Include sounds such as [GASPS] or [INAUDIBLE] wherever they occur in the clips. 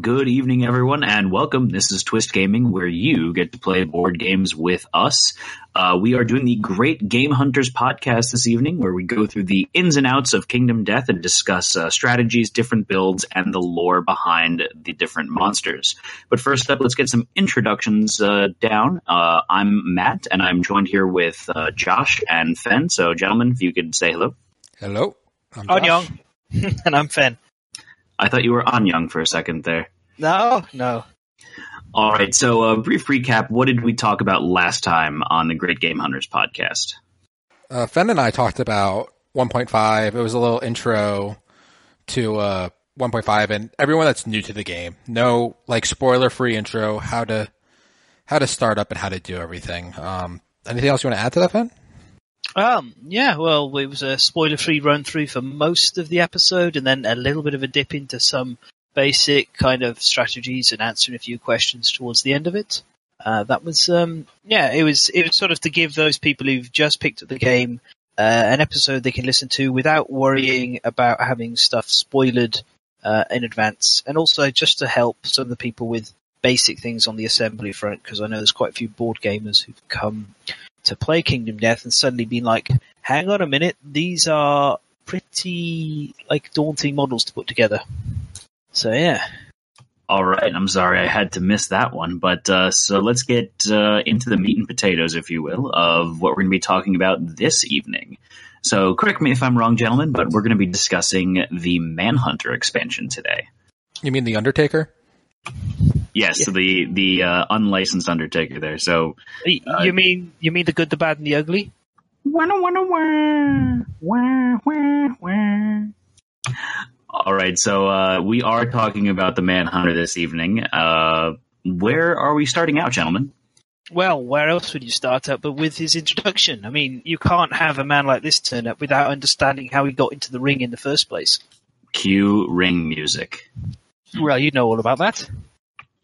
Good evening, everyone, and welcome. This is Twist Gaming, where you get to play board games with us. Uh, we are doing the Great Game Hunters podcast this evening, where we go through the ins and outs of Kingdom Death and discuss uh, strategies, different builds, and the lore behind the different monsters. But first up, let's get some introductions uh, down. Uh, I'm Matt, and I'm joined here with uh, Josh and Fen. So, gentlemen, if you could say hello. Hello. I'm I'm Josh. Young, [LAUGHS] and I'm Fen. I thought you were on Young for a second there. No, no. All right. So, uh, brief recap. What did we talk about last time on the Great Game Hunters podcast? Uh, Fen and I talked about 1.5. It was a little intro to uh, 1.5, and everyone that's new to the game, no like spoiler free intro, how to how to start up and how to do everything. Um, anything else you want to add to that, Fen? Um, yeah, well, it was a spoiler-free run-through for most of the episode, and then a little bit of a dip into some basic kind of strategies and answering a few questions towards the end of it. Uh, that was, um, yeah, it was, it was sort of to give those people who've just picked up the game uh, an episode they can listen to without worrying about having stuff spoiled uh, in advance, and also just to help some of the people with basic things on the assembly front, because I know there's quite a few board gamers who've come to play Kingdom Death and suddenly being like, hang on a minute, these are pretty like daunting models to put together. So yeah. All right. I'm sorry I had to miss that one. But uh, so let's get uh, into the meat and potatoes, if you will, of what we're going to be talking about this evening. So correct me if I'm wrong, gentlemen, but we're going to be discussing the Manhunter expansion today. You mean the Undertaker? Yes, so the the uh, unlicensed Undertaker there. So Uh, you mean you mean the good, the bad, and the ugly? All right, so uh, we are talking about the Manhunter this evening. Uh, where are we starting out, gentlemen? Well, where else would you start up but with his introduction? I mean, you can't have a man like this turn up without understanding how he got into the ring in the first place. Cue ring music. Well, you know all about that.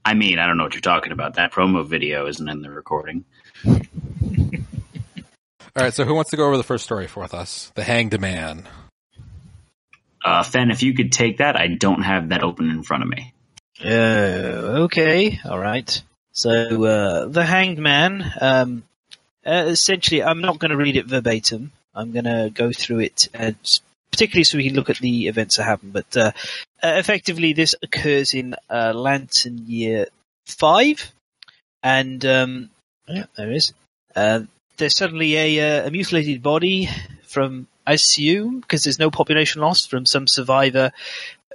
I mean, I don't know what you're talking about. That promo video isn't in the recording. All right. So who wants to go over the first story for us? The Hanged Man. Uh, Fen, if you could take that, I don't have that open in front of me. Uh, okay, all right. So uh, the Hanged Man. Um, uh, essentially, I'm not going to read it verbatim. I'm going to go through it, uh, s- particularly so we can look at the events that happen. But uh, uh, effectively, this occurs in uh, Lantern Year Five, and um, yeah, there is. Uh, there's suddenly a, uh, a mutilated body from, I assume, because there's no population loss from some survivor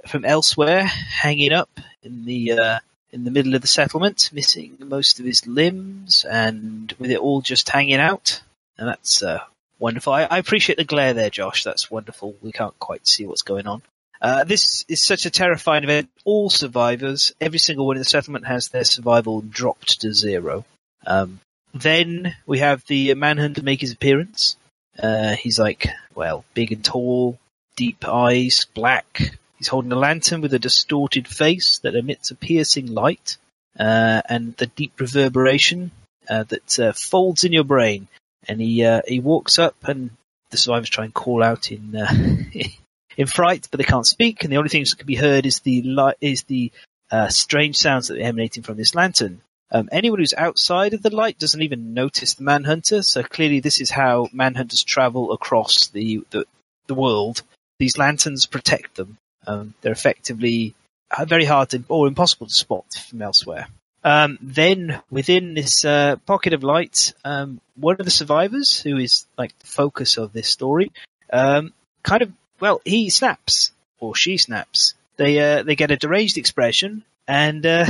from elsewhere hanging up in the uh, in the middle of the settlement, missing most of his limbs, and with it all just hanging out. And that's uh, wonderful. I, I appreciate the glare there, Josh. That's wonderful. We can't quite see what's going on. Uh, this is such a terrifying event. All survivors, every single one in the settlement has their survival dropped to zero. Um, then we have the manhunter make his appearance. Uh, he's like, well, big and tall, deep eyes, black. He's holding a lantern with a distorted face that emits a piercing light, uh, and the deep reverberation uh, that uh, folds in your brain. And he uh, he walks up, and the survivors try and call out in uh, [LAUGHS] in fright, but they can't speak, and the only things that can be heard is the light is the uh, strange sounds that are emanating from this lantern. Um, anyone who's outside of the light doesn't even notice the manhunter, so clearly this is how manhunters travel across the the, the world. These lanterns protect them. Um, they're effectively uh, very hard to, or impossible to spot from elsewhere. Um, then within this uh, pocket of light, um, one of the survivors, who is like the focus of this story, um, kind of well, he snaps or she snaps. They uh, they get a deranged expression and uh,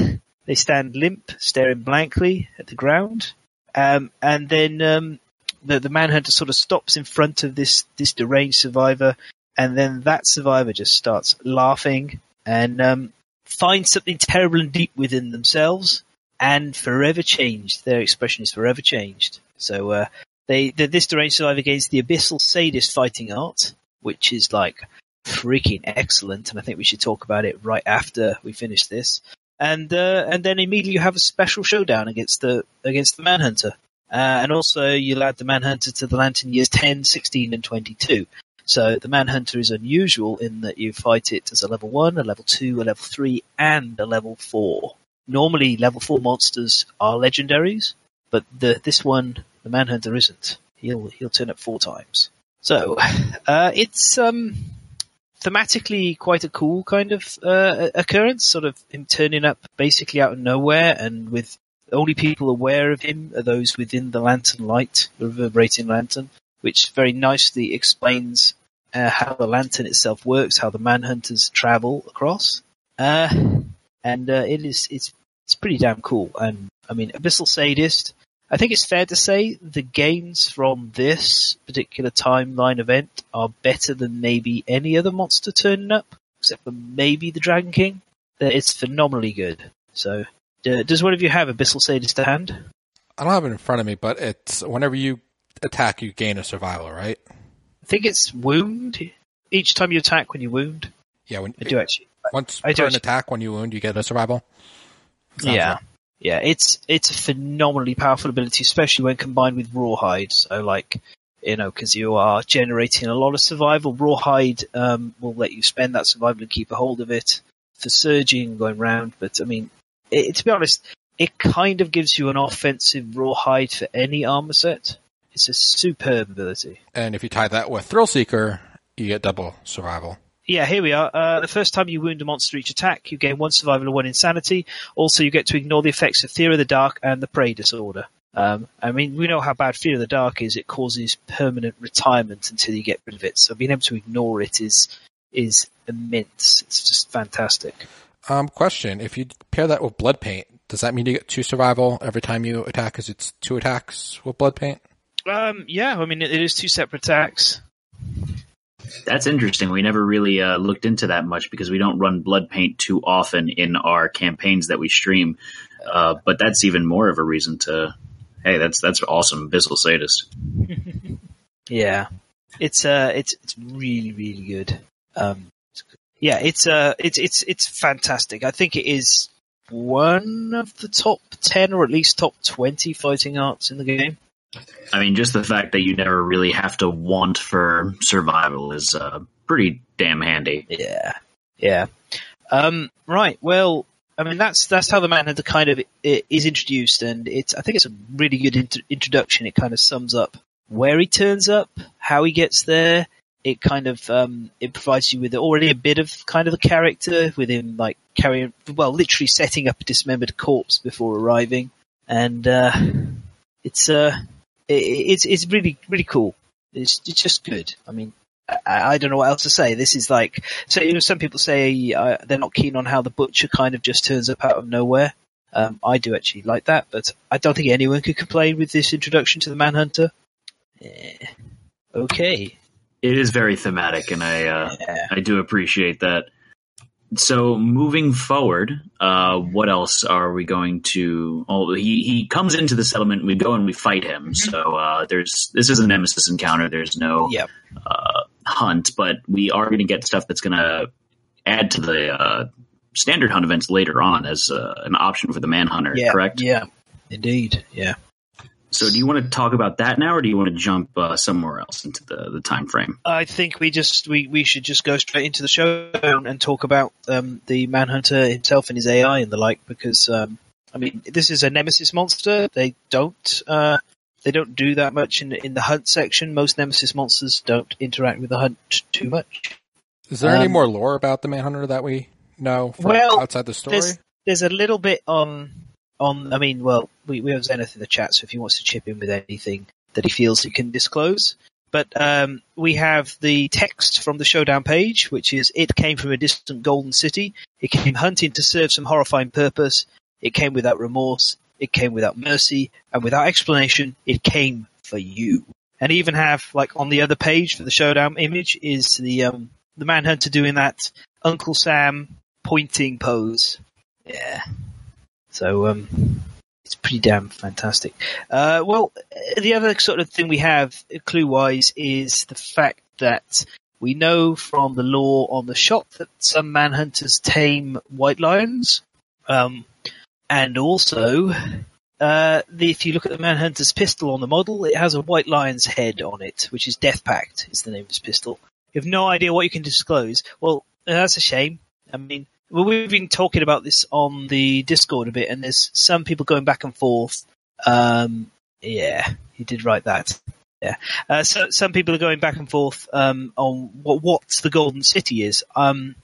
they stand limp, staring blankly at the ground. Um, and then um, the the manhunter sort of stops in front of this this deranged survivor, and then that survivor just starts laughing and finds something terrible and deep within themselves, and forever changed. Their expression is forever changed. So uh, they the, this deranged survivor gains the abyssal sadist fighting art, which is like freaking excellent, and I think we should talk about it right after we finish this. And uh, and then immediately you have a special showdown against the against the Manhunter, uh, and also you'll add the Manhunter to the Lantern years 10, 16, and 22. So the Manhunter is unusual in that you fight it as a level 1, a level 2, a level 3, and a level 4. Normally level 4 monsters are legendaries, but the, this one, the Manhunter isn't. He'll, he'll turn up four times. So, [LAUGHS] uh, it's, um, thematically quite a cool kind of, uh, occurrence, sort of him turning up basically out of nowhere and with only people aware of him are those within the lantern light, the reverberating lantern, which very nicely explains uh, how the lantern itself works, how the manhunters travel across. Uh, and uh, it is it's it's pretty damn cool. And I mean, Abyssal Sadist. I think it's fair to say the gains from this particular timeline event are better than maybe any other monster turning up, except for maybe the Dragon King. It's phenomenally good. So, uh, does one of you have Abyssal Sadist to hand? I don't have it in front of me, but it's whenever you attack, you gain a survival, right? I think it's wound. Each time you attack when you wound. Yeah, when I do actually. once I do an attack when you wound, you get a survival. Sounds yeah. right. Yeah, it's it's a phenomenally powerful ability, especially when combined with Rawhide. So, like, you know, because you are generating a lot of survival. Rawhide um, will let you spend that survival and keep a hold of it for surging, and going round. But I mean, it, to be honest, it kind of gives you an offensive Rawhide for any armor set. It's a superb ability. And if you tie that with Thrill Seeker, you get double survival. Yeah, here we are. Uh, the first time you wound a monster each attack, you gain one survival and one insanity. Also, you get to ignore the effects of Fear of the Dark and the Prey disorder. Um, I mean, we know how bad Fear of the Dark is. It causes permanent retirement until you get rid of it. So being able to ignore it is is immense. It's just fantastic. Um, question: If you pair that with Blood Paint, does that mean you get two survival every time you attack? Because it's two attacks with Blood Paint. Um, yeah, I mean, it, it is two separate attacks. That's interesting. We never really uh, looked into that much because we don't run blood paint too often in our campaigns that we stream. Uh, but that's even more of a reason to. Hey, that's that's awesome, Abyssal Sadist. [LAUGHS] Yeah, it's uh, it's it's really really good. Um, yeah, it's uh, it's it's it's fantastic. I think it is one of the top ten or at least top twenty fighting arts in the game. I mean, just the fact that you never really have to want for survival is uh, pretty damn handy. Yeah, yeah. Um, right. Well, I mean that's that's how the Manhunter kind of is introduced, and it's I think it's a really good int- introduction. It kind of sums up where he turns up, how he gets there. It kind of um, it provides you with already a bit of kind of a character with him like carrying well, literally setting up a dismembered corpse before arriving, and uh, it's uh, it, it's it's really really cool. It's, it's just good. I mean, I, I don't know what else to say. This is like so. You know, some people say uh, they're not keen on how the butcher kind of just turns up out of nowhere. Um, I do actually like that, but I don't think anyone could complain with this introduction to the Manhunter. Eh, okay. It is very thematic, and I uh, Yeah. I do appreciate that. So moving forward, uh, what else are we going to? Oh, he he comes into the settlement. We go and we fight him. So uh, there's this is a nemesis encounter. There's no Yeah. uh, hunt, but we are going to get stuff that's going to add to the uh, standard hunt events later on as uh, an option for the manhunter. Yeah. Correct. Yeah. Indeed. Yeah. So do you want to talk about that now, or do you want to jump uh, somewhere else into the the time frame? I think we just we, we should just go straight into the show and talk about um, the Manhunter himself and his AI and the like because um, I mean this is a nemesis monster. They don't uh, they don't do that much in in the hunt section. Most nemesis monsters don't interact with the hunt too much. Is there any Um, more lore about the Manhunter that we know from Well, outside the story? There's there's a little bit on on. I mean, well, we we have Zenith in the chat, so if he wants to chip in with anything that he feels he can disclose. But um, we have the text from the showdown page, which is it came from a distant golden city. It came hunting to serve some horrifying purpose. It came without remorse. It came without mercy and without explanation. It came for you. And even have like on the other page for the showdown image is the um, the manhunter doing that Uncle Sam pointing pose. Yeah. So um, it's pretty damn fantastic. Uh, well, the other sort of thing we have, clue wise, is the fact that we know from the lore on the shop that some manhunters tame white lions. Um, and also, uh, the, if you look at the manhunter's pistol on the model, it has a white lion's head on it, which is Death Pact, is the name of his pistol. You have no idea what you can disclose. Well, that's a shame. I mean, well, we've been talking about this on the Discord a bit, and there's some people going back and forth. Um, yeah, he did write that. Yeah. Uh, so some people are going back and forth um, on what what the Golden City is. Um,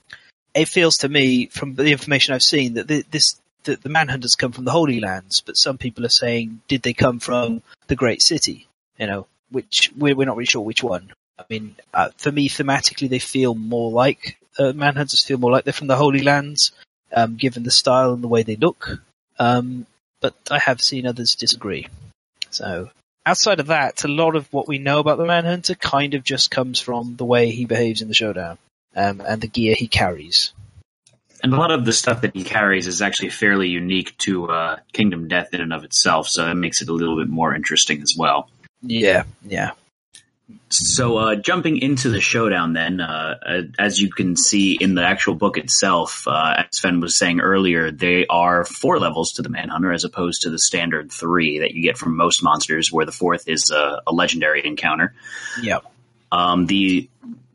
it feels to me, from the information I've seen, that the, this that the Manhunters come from the Holy Lands, but some people are saying, did they come from the Great City? You know, which we're, we're not really sure which one. I mean, uh, for me, thematically, they feel more like uh, Manhunters feel more like they're from the Holy Lands, um, given the style and the way they look. Um, but I have seen others disagree. So outside of that, a lot of what we know about the Manhunter kind of just comes from the way he behaves in the showdown um, and the gear he carries. And a lot of the stuff that he carries is actually fairly unique to uh, Kingdom Death in and of itself, so that makes it a little bit more interesting as well. Yeah, yeah. So, uh, jumping into the showdown, then, uh, as you can see in the actual book itself, uh, as Fen was saying earlier, they are four levels to the Manhunter as opposed to the standard three that you get from most monsters, where the fourth is a, a legendary encounter. Yeah. Um, the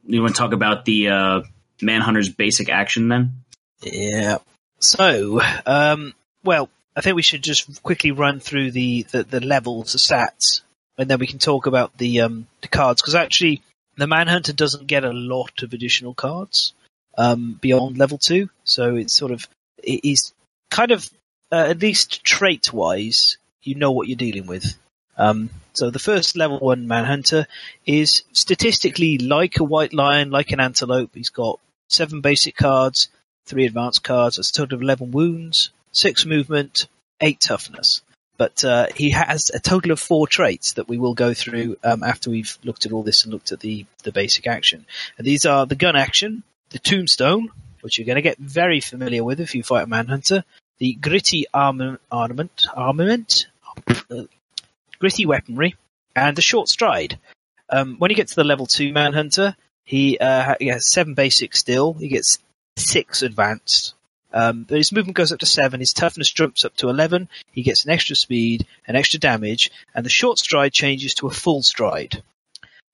you want to talk about the uh, Manhunter's basic action then? Yeah. So, um, well, I think we should just quickly run through the, the, the levels, the stats, and then we can talk about the um, the cards because actually the Manhunter doesn't get a lot of additional cards um, beyond level two, so it's sort of it is kind of uh, at least trait wise, you know what you're dealing with. Um, so the first level one Manhunter is statistically like a white lion, like an antelope. He's got seven basic cards, three advanced cards. A total of eleven wounds, six movement, eight toughness but uh, he has a total of four traits that we will go through um, after we've looked at all this and looked at the, the basic action. And these are the gun action, the tombstone, which you're going to get very familiar with if you fight a manhunter, the gritty armament, armament, armament, uh, gritty weaponry, and the short stride. Um, when you get to the level two manhunter, he, uh, he has seven basic still. He gets six advanced, um, but his movement goes up to seven, his toughness jumps up to 11, he gets an extra speed, an extra damage, and the short stride changes to a full stride.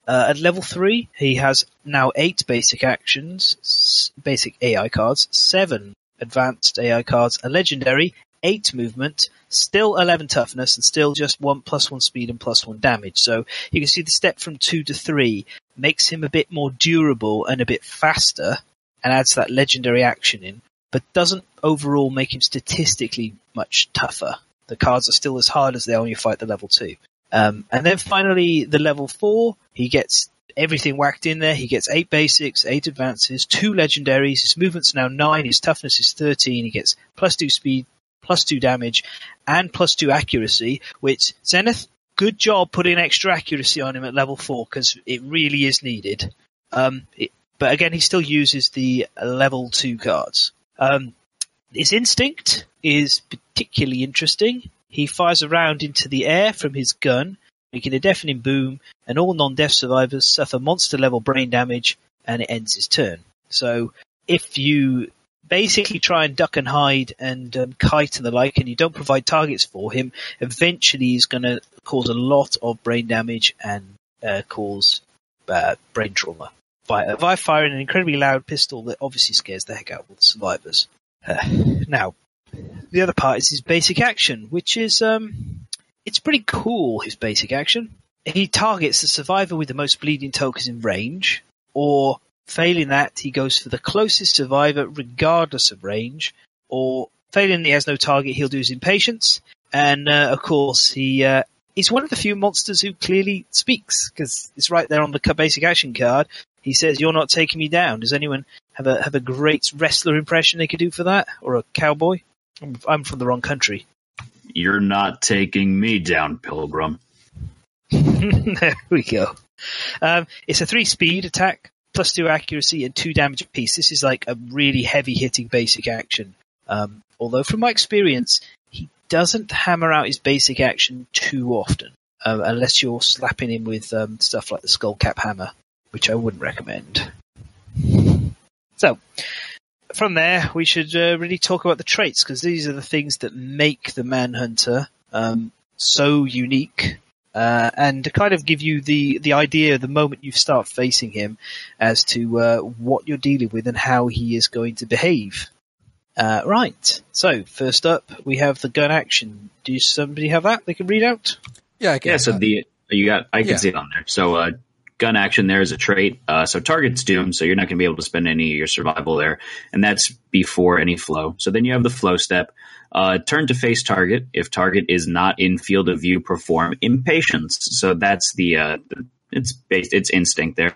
Uh, at level 3, he has now 8 basic actions, basic AI cards, 7 advanced AI cards, a legendary, 8 movement, still 11 toughness, and still just 1 plus 1 speed and plus 1 damage. So you can see the step from 2 to 3 makes him a bit more durable and a bit faster, and adds that legendary action in but doesn't overall make him statistically much tougher. The cards are still as hard as they are when you fight the level two. Um, and then finally, the level four, he gets everything whacked in there. He gets eight basics, eight advances, two legendaries. His movement's now nine. His toughness is 13. He gets plus two speed, plus two damage, and plus two accuracy, which Zenith, good job putting extra accuracy on him at level four because it really is needed. Um, it, but again, he still uses the level two cards. Um, his instinct is particularly interesting. He fires a round into the air from his gun, making a deafening boom, and all non-death survivors suffer monster-level brain damage, and it ends his turn. So if you basically try and duck and hide and um, kite and the like, and you don't provide targets for him, eventually he's going to cause a lot of brain damage and uh, cause uh, brain trauma by, by firing an incredibly loud pistol that obviously scares the heck out of all the survivors. Uh, now, the other part is his basic action, which is um, it's pretty cool. His basic action. He targets the survivor with the most bleeding tokens in range, or failing that, he goes for the closest survivor regardless of range, or failing he has no target, he'll do his impatience, and uh, of course he uh, he's one of the few monsters who clearly speaks because it's right there on the basic action card. He says, "You're not taking me down." Does anyone have a have a great wrestler impression they could do for that, or a cowboy? I'm, I'm from the wrong country. You're not taking me down, Pilgrim. [LAUGHS] there we go. Um, it's a three speed attack, plus two accuracy and two damage apiece. This is like a really heavy hitting basic action. Um, although from my experience, he doesn't hammer out his basic action too often, uh, unless you're slapping him with um, stuff like the skull cap hammer which I wouldn't recommend. So, from there, we should uh, really talk about the traits because these are the things that make the Manhunter um, so unique uh, and to kind of give you the the idea the moment you start facing him as to uh, what you're dealing with and how he is going to behave. Uh, right. So first up, we have the gun action. Do somebody have that they can read out? Yeah, I guess. Yeah, so the you got I can Yeah. see it on there. So uh, gun action there is a trait. Uh, so target's doomed, so you're not going to be able to spend any of your survival there, and that's before any flow. So then you have the flow step. Uh, turn to face target if target is not in field of view. Perform impatience. So that's the, uh, the it's based it's instinct there.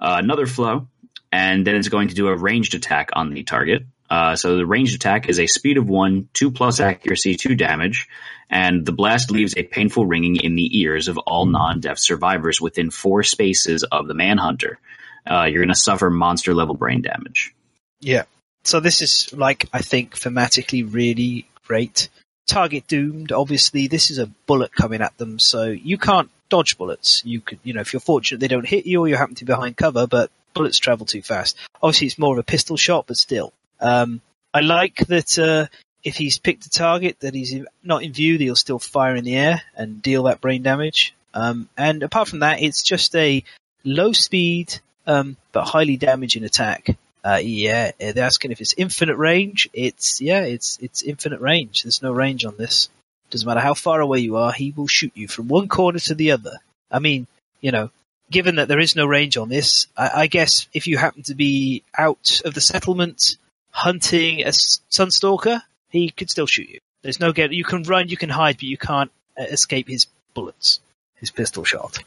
Uh, another flow, and then it's going to do a ranged attack on the target. Uh, so the ranged attack is a speed of one, two plus accuracy, two damage, and the blast leaves a painful ringing in the ears of all non-deaf survivors within four spaces of the manhunter. Uh, you're going to suffer monster level brain damage. Yeah. So this is like I think thematically really great. Target doomed. Obviously, this is a bullet coming at them, so you can't dodge bullets. You could, you know, if you're fortunate, they don't hit you, or you happen to be behind cover. But bullets travel too fast. Obviously, it's more of a pistol shot, but still. Um, I like that uh, if he's picked a target that he's not in view, he'll still fire in the air and deal that brain damage. Um, and apart from that, it's just a low speed um, but highly damaging attack. Uh, yeah, they're asking if it's infinite range. It's yeah, it's it's infinite range. There's no range on this. Doesn't matter how far away you are, he will shoot you from one corner to the other. I mean, you know, given that there is no range on this, I, I guess if you happen to be out of the settlement hunting a sunstalker, he could still shoot you. There's no get. You can run, you can hide, but you can't uh, escape his bullets, his pistol shot.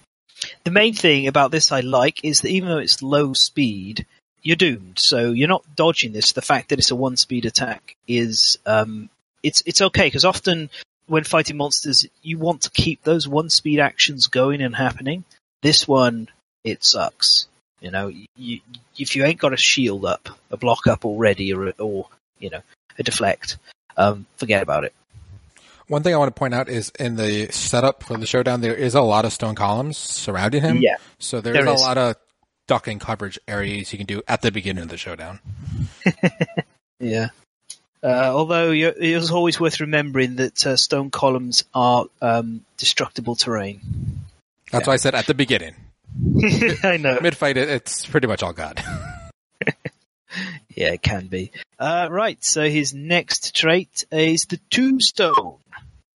The main thing about this I like is that even though it's low speed, you're doomed. So you're not dodging this. The fact that it's a one speed attack is um, it's it's okay because often when fighting monsters, you want to keep those one speed actions going and happening. This one, it sucks. You know, you, if you ain't got a shield up, a block up already, or or you know, a deflect, um, forget about it. One thing I want to point out is in the setup for the showdown, there is a lot of stone columns surrounding him. Yeah. So there's There a lot of ducking coverage areas you can do at the beginning of the showdown. [LAUGHS] Yeah. Uh, although you it is always worth remembering that uh, stone columns are um, destructible terrain. That's why I said at the beginning. [LAUGHS] I know. Mid fight, it, it's pretty much all God. [LAUGHS] Yeah, it can be. Uh, right, so his next trait is the Tombstone,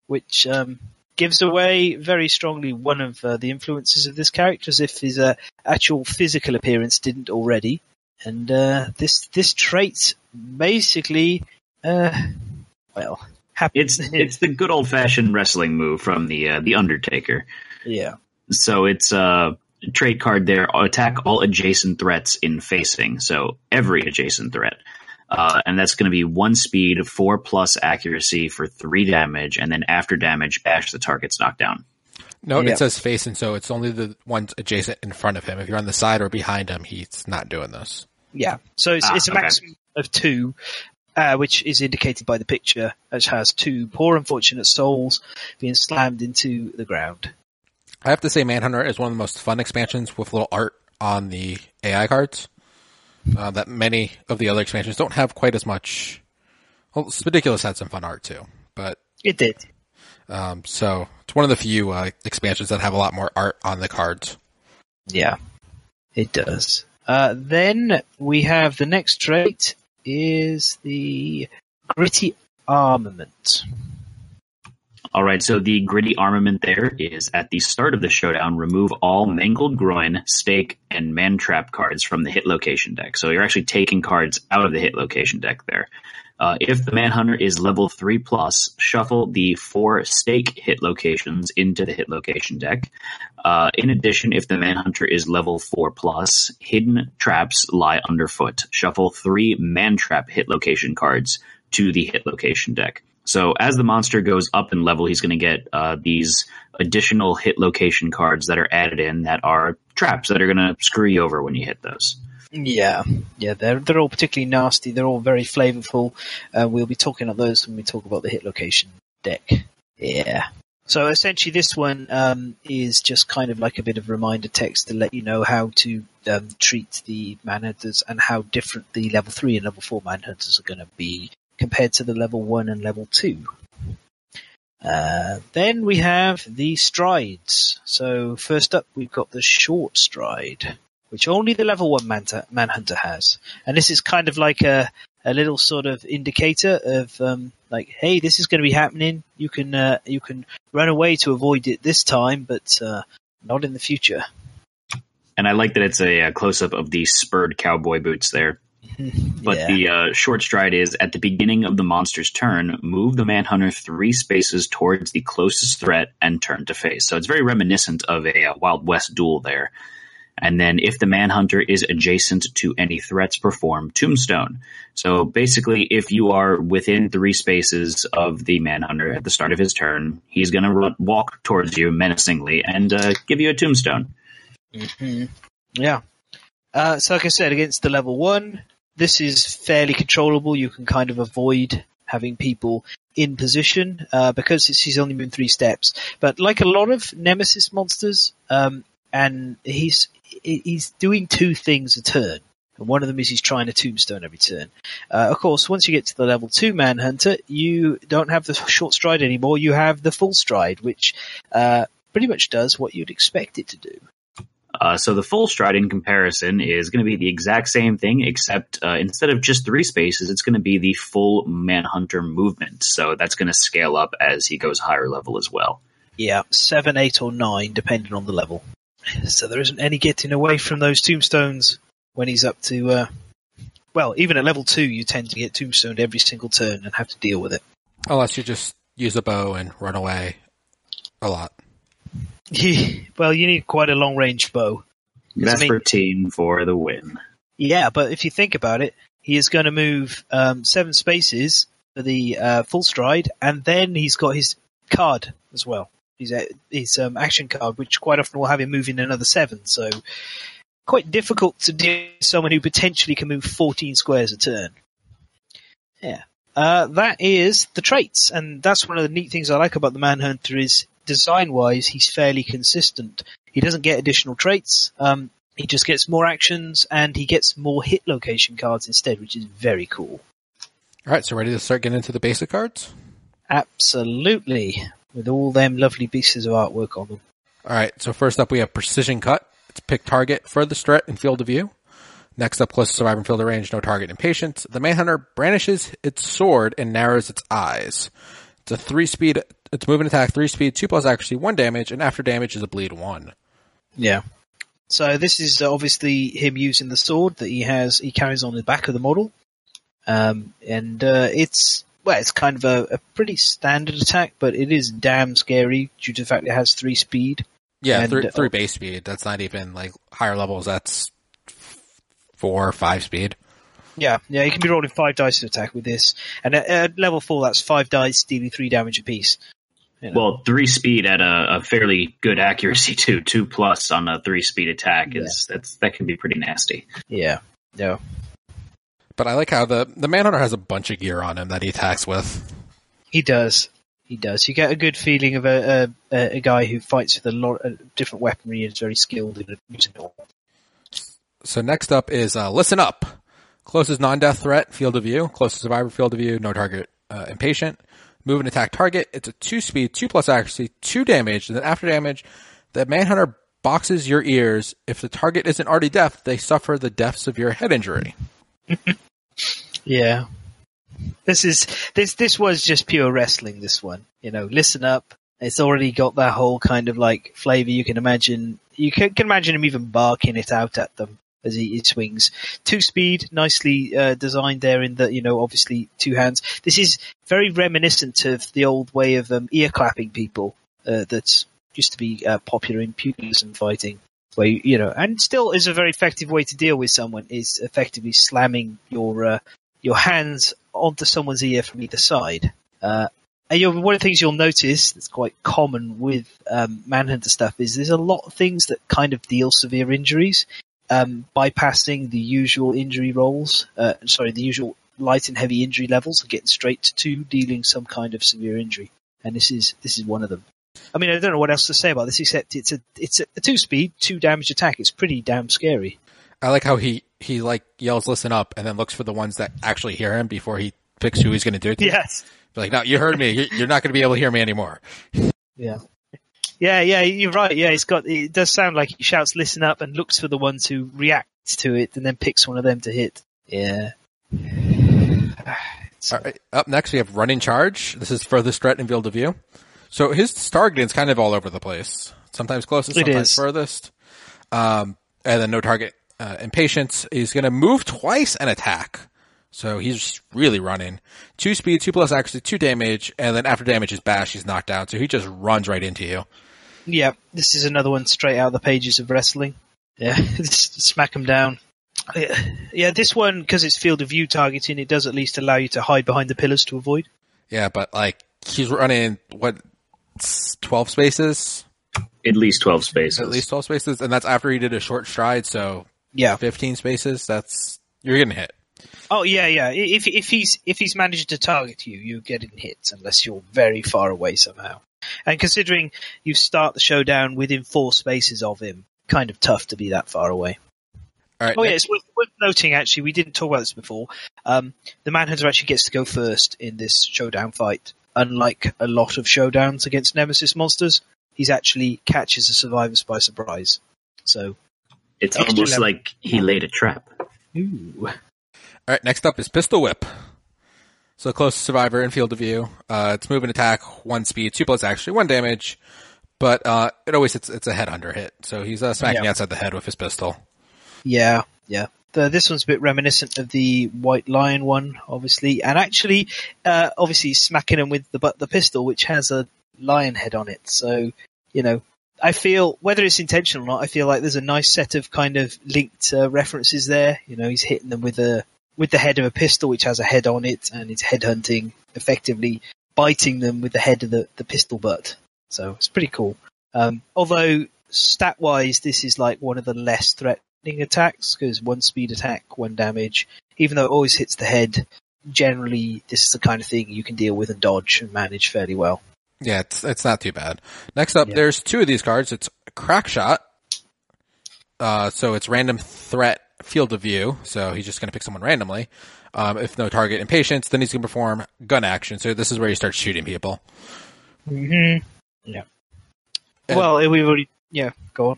which um, gives away very strongly one of uh, the influences of this character, as if his uh, actual physical appearance didn't already. And uh, this this trait basically, uh, well, happens. It's it's the good old fashioned wrestling move from the uh, the Undertaker. yeah, So it's a trait card there. Attack all adjacent threats in facing. So every adjacent threat. Uh, and that's going to be one speed, four plus accuracy for three damage, and then after damage, bash the target's knocked down. No, Yeah. it says face, and so it's only the ones adjacent in front of him. If you're on the side or behind him, he's not doing this. yeah. So it's, Ah, it's a okay. maximum of two. Uh, which is indicated by the picture, which has two poor unfortunate souls being slammed into the ground. I have to say, Manhunter is one of the most fun expansions with little art on the AI cards. Uh, that many of the other expansions don't have quite as much. Well, Ridiculous had some fun art too, but It did. um, so it's one of the few uh, expansions that have a lot more art on the cards. Yeah, it does. Uh, then we have the next trait is the gritty armament. All right, so the gritty armament there is at the start of the showdown. Remove all mangled groin, stake, and man trap cards from the hit location deck. So you're actually taking cards out of the hit location deck there. Uh, if the manhunter is level three plus, shuffle the four stake hit locations into the hit location deck. Uh, in addition, if the manhunter is level four plus, hidden traps lie underfoot. Shuffle three man trap hit location cards to the hit location deck. So as the monster goes up in level, he's going to get uh, these additional hit location cards that are added in that are traps that are going to screw you over when you hit those. Yeah, yeah, they're they're all particularly nasty. They're all very flavorful. Uh, we'll be talking about those when we talk about the hit location deck. Yeah. So essentially, this one um, is just kind of like a bit of reminder text to let you know how to um, treat the manhunters and how different the level three and level four manhunters are going to be compared to the level one and level two. Uh, then we have the strides. So first up, we've got the short stride, which only the level one Manta, Manhunter has, and this is kind of like a a little sort of indicator of um, like, hey, this is going to be happening. You can uh, you can run away to avoid it this time, but uh, not in the future. And I like that it's a, a close up of the spurred cowboy boots there. [LAUGHS] But Yeah. the uh, short stride is at the beginning of the monster's turn, move the manhunter three spaces towards the closest threat and turn to face. So it's very reminiscent of a, uh Wild West duel there. And then if the manhunter is adjacent to any threats, perform tombstone. So basically, if you are within three spaces of the manhunter at the start of his turn, he's going to walk towards you menacingly and uh, give you a tombstone. Mhm. Yeah. Uh, so like I said, against the level one, this is fairly controllable. You can kind of avoid having people in position uh, because he's only moving three steps. But like a lot of Nemesis monsters, um, and he's he's doing two things a turn. And one of them is he's trying a tombstone every turn. Uh, of course, once you get to the level two Manhunter, you don't have the short stride anymore. You have the full stride, which uh, pretty much does what you'd expect it to do. Uh, so the full stride in comparison is going to be the exact same thing, except uh, instead of just three spaces, it's going to be the full Manhunter movement. So that's going to scale up as he goes higher level as well. Yeah, seven, eight, or nine, depending on the level. So there isn't any getting away from those tombstones when he's up to. Uh, well, even at level two, you tend to get tombstoned every single turn and have to deal with it. Unless you just use a bow and run away a lot. Well, you need quite a long range bow. Because, I mean- Vespertine for the win. Yeah, but if you think about it, he is going to move um, seven spaces for the uh, full stride, and then he's got his card as well. His his um, action card, which quite often will have him moving another seven. So quite difficult to deal with someone who potentially can move 14 squares a turn. Yeah. Uh, that is the traits, and that's one of the neat things I like about the Manhunter is design-wise, he's fairly consistent. He doesn't get additional traits. Um, he just gets more actions and he gets more hit location cards instead, which is very cool. All right, so ready to start getting into the basic cards? Absolutely. With all them lovely pieces of artwork on them. All right, so first up we have Precision Cut. It's pick target, furthest threat, and field of view. Next up, closest survivor in field of range, no target impatient. The Manhunter brandishes its sword and narrows its eyes. It's a three speed, it's move and attack, three speed, two plus accuracy, one damage, and after damage is a bleed one. Yeah. So this is obviously him using the sword that he has, he carries on the back of the model. Um, and, uh, it's, well, it's kind of a, a pretty standard attack, but it is damn scary due to the fact it has three speed. Yeah, And, three, uh, three base speed. That's not even like higher levels. That's four, five speed. Yeah, yeah, you can be rolling five dice to attack with this. And at, at level four, that's five dice dealing three damage apiece. You know. Well, three speed at a, a fairly good accuracy too. Two plus on a three speed attack is that's that can be pretty nasty. Yeah, yeah. But I like how the the Manhunter has a bunch of gear on him that he attacks with. He does. He does. You get a good feeling of a a, a guy who fights with a lot of different weaponry and is very skilled in using it all. So next up is uh, listen up. Closest non-death threat, field of view. Closest survivor, field of view. No target, uh, impatient. Move and attack target. It's a two speed, two plus accuracy, two damage. And then after damage, the Manhunter boxes your ears. If the target isn't already deaf, they suffer the of your head injury. [LAUGHS] Yeah. This is this this was just pure wrestling. This one, you know, listen up. It's already got that whole kind of like flavor. You can imagine. You can, can imagine him even barking it out at them as he, he swings. Two speed, nicely uh, designed there. In the you know, obviously two hands. This is very reminiscent of the old way of um, ear clapping people uh, that used to be uh, popular in pugilism fighting. Where you, know, and still is a very effective way to deal with someone is effectively slamming your uh, your hands onto someone's ear from either side. Uh, and one of the things you'll notice that's quite common with um, Manhunter stuff is there's a lot of things that kind of deal severe injuries, um, bypassing the usual injury rolls. Uh, sorry, the usual light and heavy injury levels, and getting straight to dealing some kind of severe injury. And this is this is one of them. I mean, I don't know what else to say about this except it's a it's a, a two speed, two damage attack. It's pretty damn scary. I like how he he like yells "listen up" and then looks for the ones that actually hear him before he picks who he's going to do it to. Yes. Like, no, you heard me. You- You're not going to be able to hear me anymore. Yeah. Yeah, yeah, you're right. Yeah, it's got, it does sound like he shouts listen up and looks for the ones who react to it and then picks one of them to hit. Yeah. [SIGHS] All right. Up next, we have running charge. This is furthest threat in field of view. So his targeting is kind of all over the place. Sometimes closest, sometimes is. furthest. Um, and then no target uh, impatience. He's going to move twice and attack. So he's really running. Two speed, two plus accuracy, two damage, and then after damage is bash, he's knocked out. So he just runs right into you. Yeah, this is another one straight out of the pages of wrestling. Yeah, [LAUGHS] smack them down. Yeah, yeah this one, because it's field of view targeting, it does at least allow you to hide behind the pillars to avoid. Yeah, but like he's running what twelve spaces, At least 12 spaces. at least twelve spaces, and that's after he did a short stride. So Yeah. fifteen spaces. That's you're getting hit. Oh yeah, yeah. If if he's if he's managed to target you, you're getting hit unless you're very far away somehow. And considering you start the showdown within four spaces of him, kind of tough to be that far away. All right. Oh yeah, it's worth, worth noting actually. We didn't talk about this before. Um, the Manhunter actually gets to go first in this showdown fight. Unlike a lot of showdowns against Nemesis monsters, he's actually catches the survivors by surprise. So, It's almost level. like he laid a trap. ooh. All right, next up is Pistol Whip. So close survivor in field of view. Uh, it's move and attack, one speed, two plus actually, one damage, but uh, it always hits. It's a head under hit, so he's uh, smacking Yeah. outside the head with his pistol. Yeah, yeah. The, this one's a bit reminiscent of the White Lion one, obviously, and actually, uh, obviously smacking him with the butt the pistol, which has a lion head on it. So, you know, I feel whether it's intentional or not, I feel like there's a nice set of kind of linked uh, references there. You know, he's hitting them with a with the head of a pistol, which has a head on it, and it's headhunting, effectively biting them with the head of the, the pistol butt. So it's pretty cool. Um, although stat wise, this is like one of the less threatening attacks because one speed attack, one damage. Even though it always hits the head, generally this is the kind of thing you can deal with and dodge and manage fairly well. Yeah, it's it's not too bad. Next up, Yeah. there's two of these cards. It's crack shot. Uh, so it's random threat field of view. So he's just going to pick someone randomly. Um, if no target in patience, then he's going to perform gun action. So this is where you start shooting people. Mm-hmm. Yeah. And- well, we've already yeah. Go on.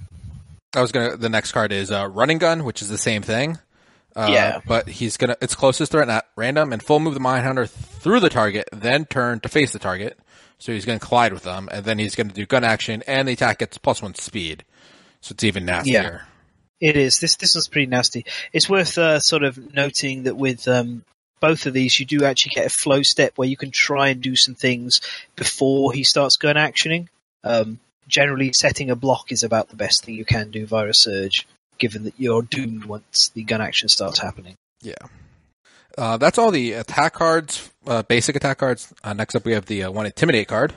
I was gonna. The next card is uh, running gun, which is the same thing. Uh, Yeah. But he's gonna. It's closest threat at random and full move the mine hunter through the target, then turn to face the target. So he's gonna collide with them, and then he's gonna do gun action, and the attack gets plus one speed. So it's even nastier. It is. This this one's pretty nasty. It's worth uh, sort of noting that with um, both of these, you do actually get a flow step where you can try and do some things before he starts gun actioning. Um, generally, setting a block is about the best thing you can do via a surge, given that you're doomed once the gun action starts happening. Yeah. Uh, that's all the attack cards, uh, basic attack cards. Uh, next up, we have the uh, one intimidate card.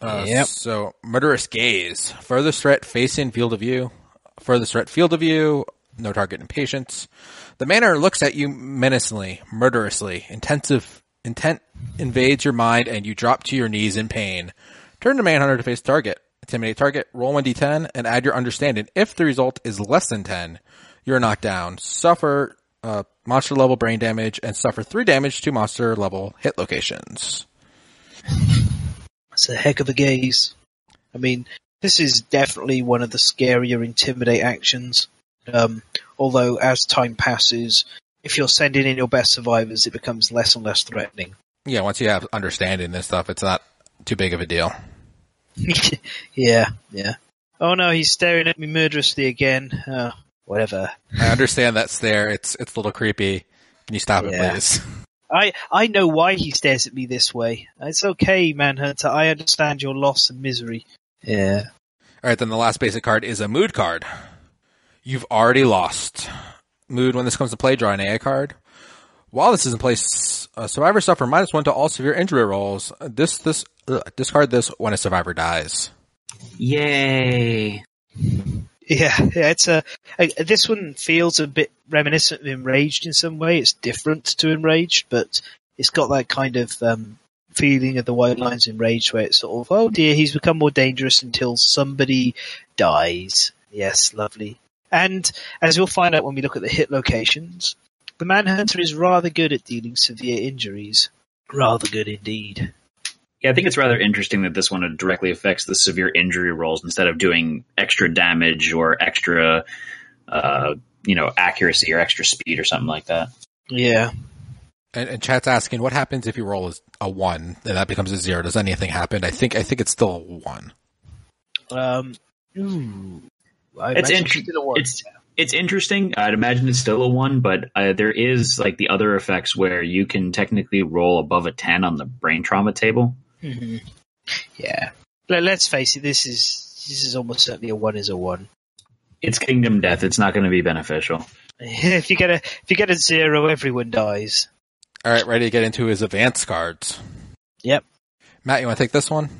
Uh, Yep. So murderous gaze, furthest threat facing field of view, furthest threat field of view, no target impatience. The manner looks at you menacingly, murderously. Intensive intent invades your mind, and you drop to your knees in pain. Turn to manhunter to face target. Intimidate target. Roll one d10 and add your understanding. If the result is less than ten, you're knocked down. Suffer uh, monster level brain damage and suffer three damage to monster level hit locations. It's a heck of a gaze. I mean, this is definitely one of the scarier intimidate actions. Um, although as time passes, if you're sending in your best survivors, it becomes less and less threatening. Yeah, once you have understanding and stuff, it's not too big of a deal. [LAUGHS] yeah, yeah. Oh no, he's staring at me murderously again. Uh, whatever. I understand that's there. It's it's a little creepy. Can you stop Yeah. it, please? I I know why he stares at me this way. It's okay, Manhunter. I understand your loss and misery. Yeah. All right, then the last basic card is a mood card. You've already lost. Mood, when this comes to play, draw an AA card. While this is in place, uh, survivors suffer minus one to all severe injury rolls. This, this, ugh, discard this when a survivor dies. Yay. Yeah, yeah, it's a, a. This one feels a bit reminiscent of Enraged in some way. It's different to Enraged, but it's got that kind of um, feeling of the White Lion's Rage, where it's sort of, oh dear, he's become more dangerous until somebody dies. Yes, lovely. And as you'll find out when we look at the hit locations, the Manhunter is rather good at dealing severe injuries. Rather good indeed. Yeah, I think it's rather interesting that this one directly affects the severe injury rolls instead of doing extra damage or extra, uh, you know, accuracy or extra speed or something like that. Yeah. And, and chat's asking, what happens if you roll a one and that becomes a zero? Does anything happen? I think I think it's still a one. Um, ooh, It's imagine inter- still a one. it's- It's interesting. I'd imagine it's still a one, but uh, there is like the other effects where you can technically roll above a ten on the brain trauma table. Mhm. Yeah. Let, let's face it. This is this is almost certainly a one is a one. It's Kingdom Death. It's not going to be beneficial. [LAUGHS] if you get a if you get a zero, everyone dies. All right, ready to get into his advanced cards. Yep. Matt, you want to take this one?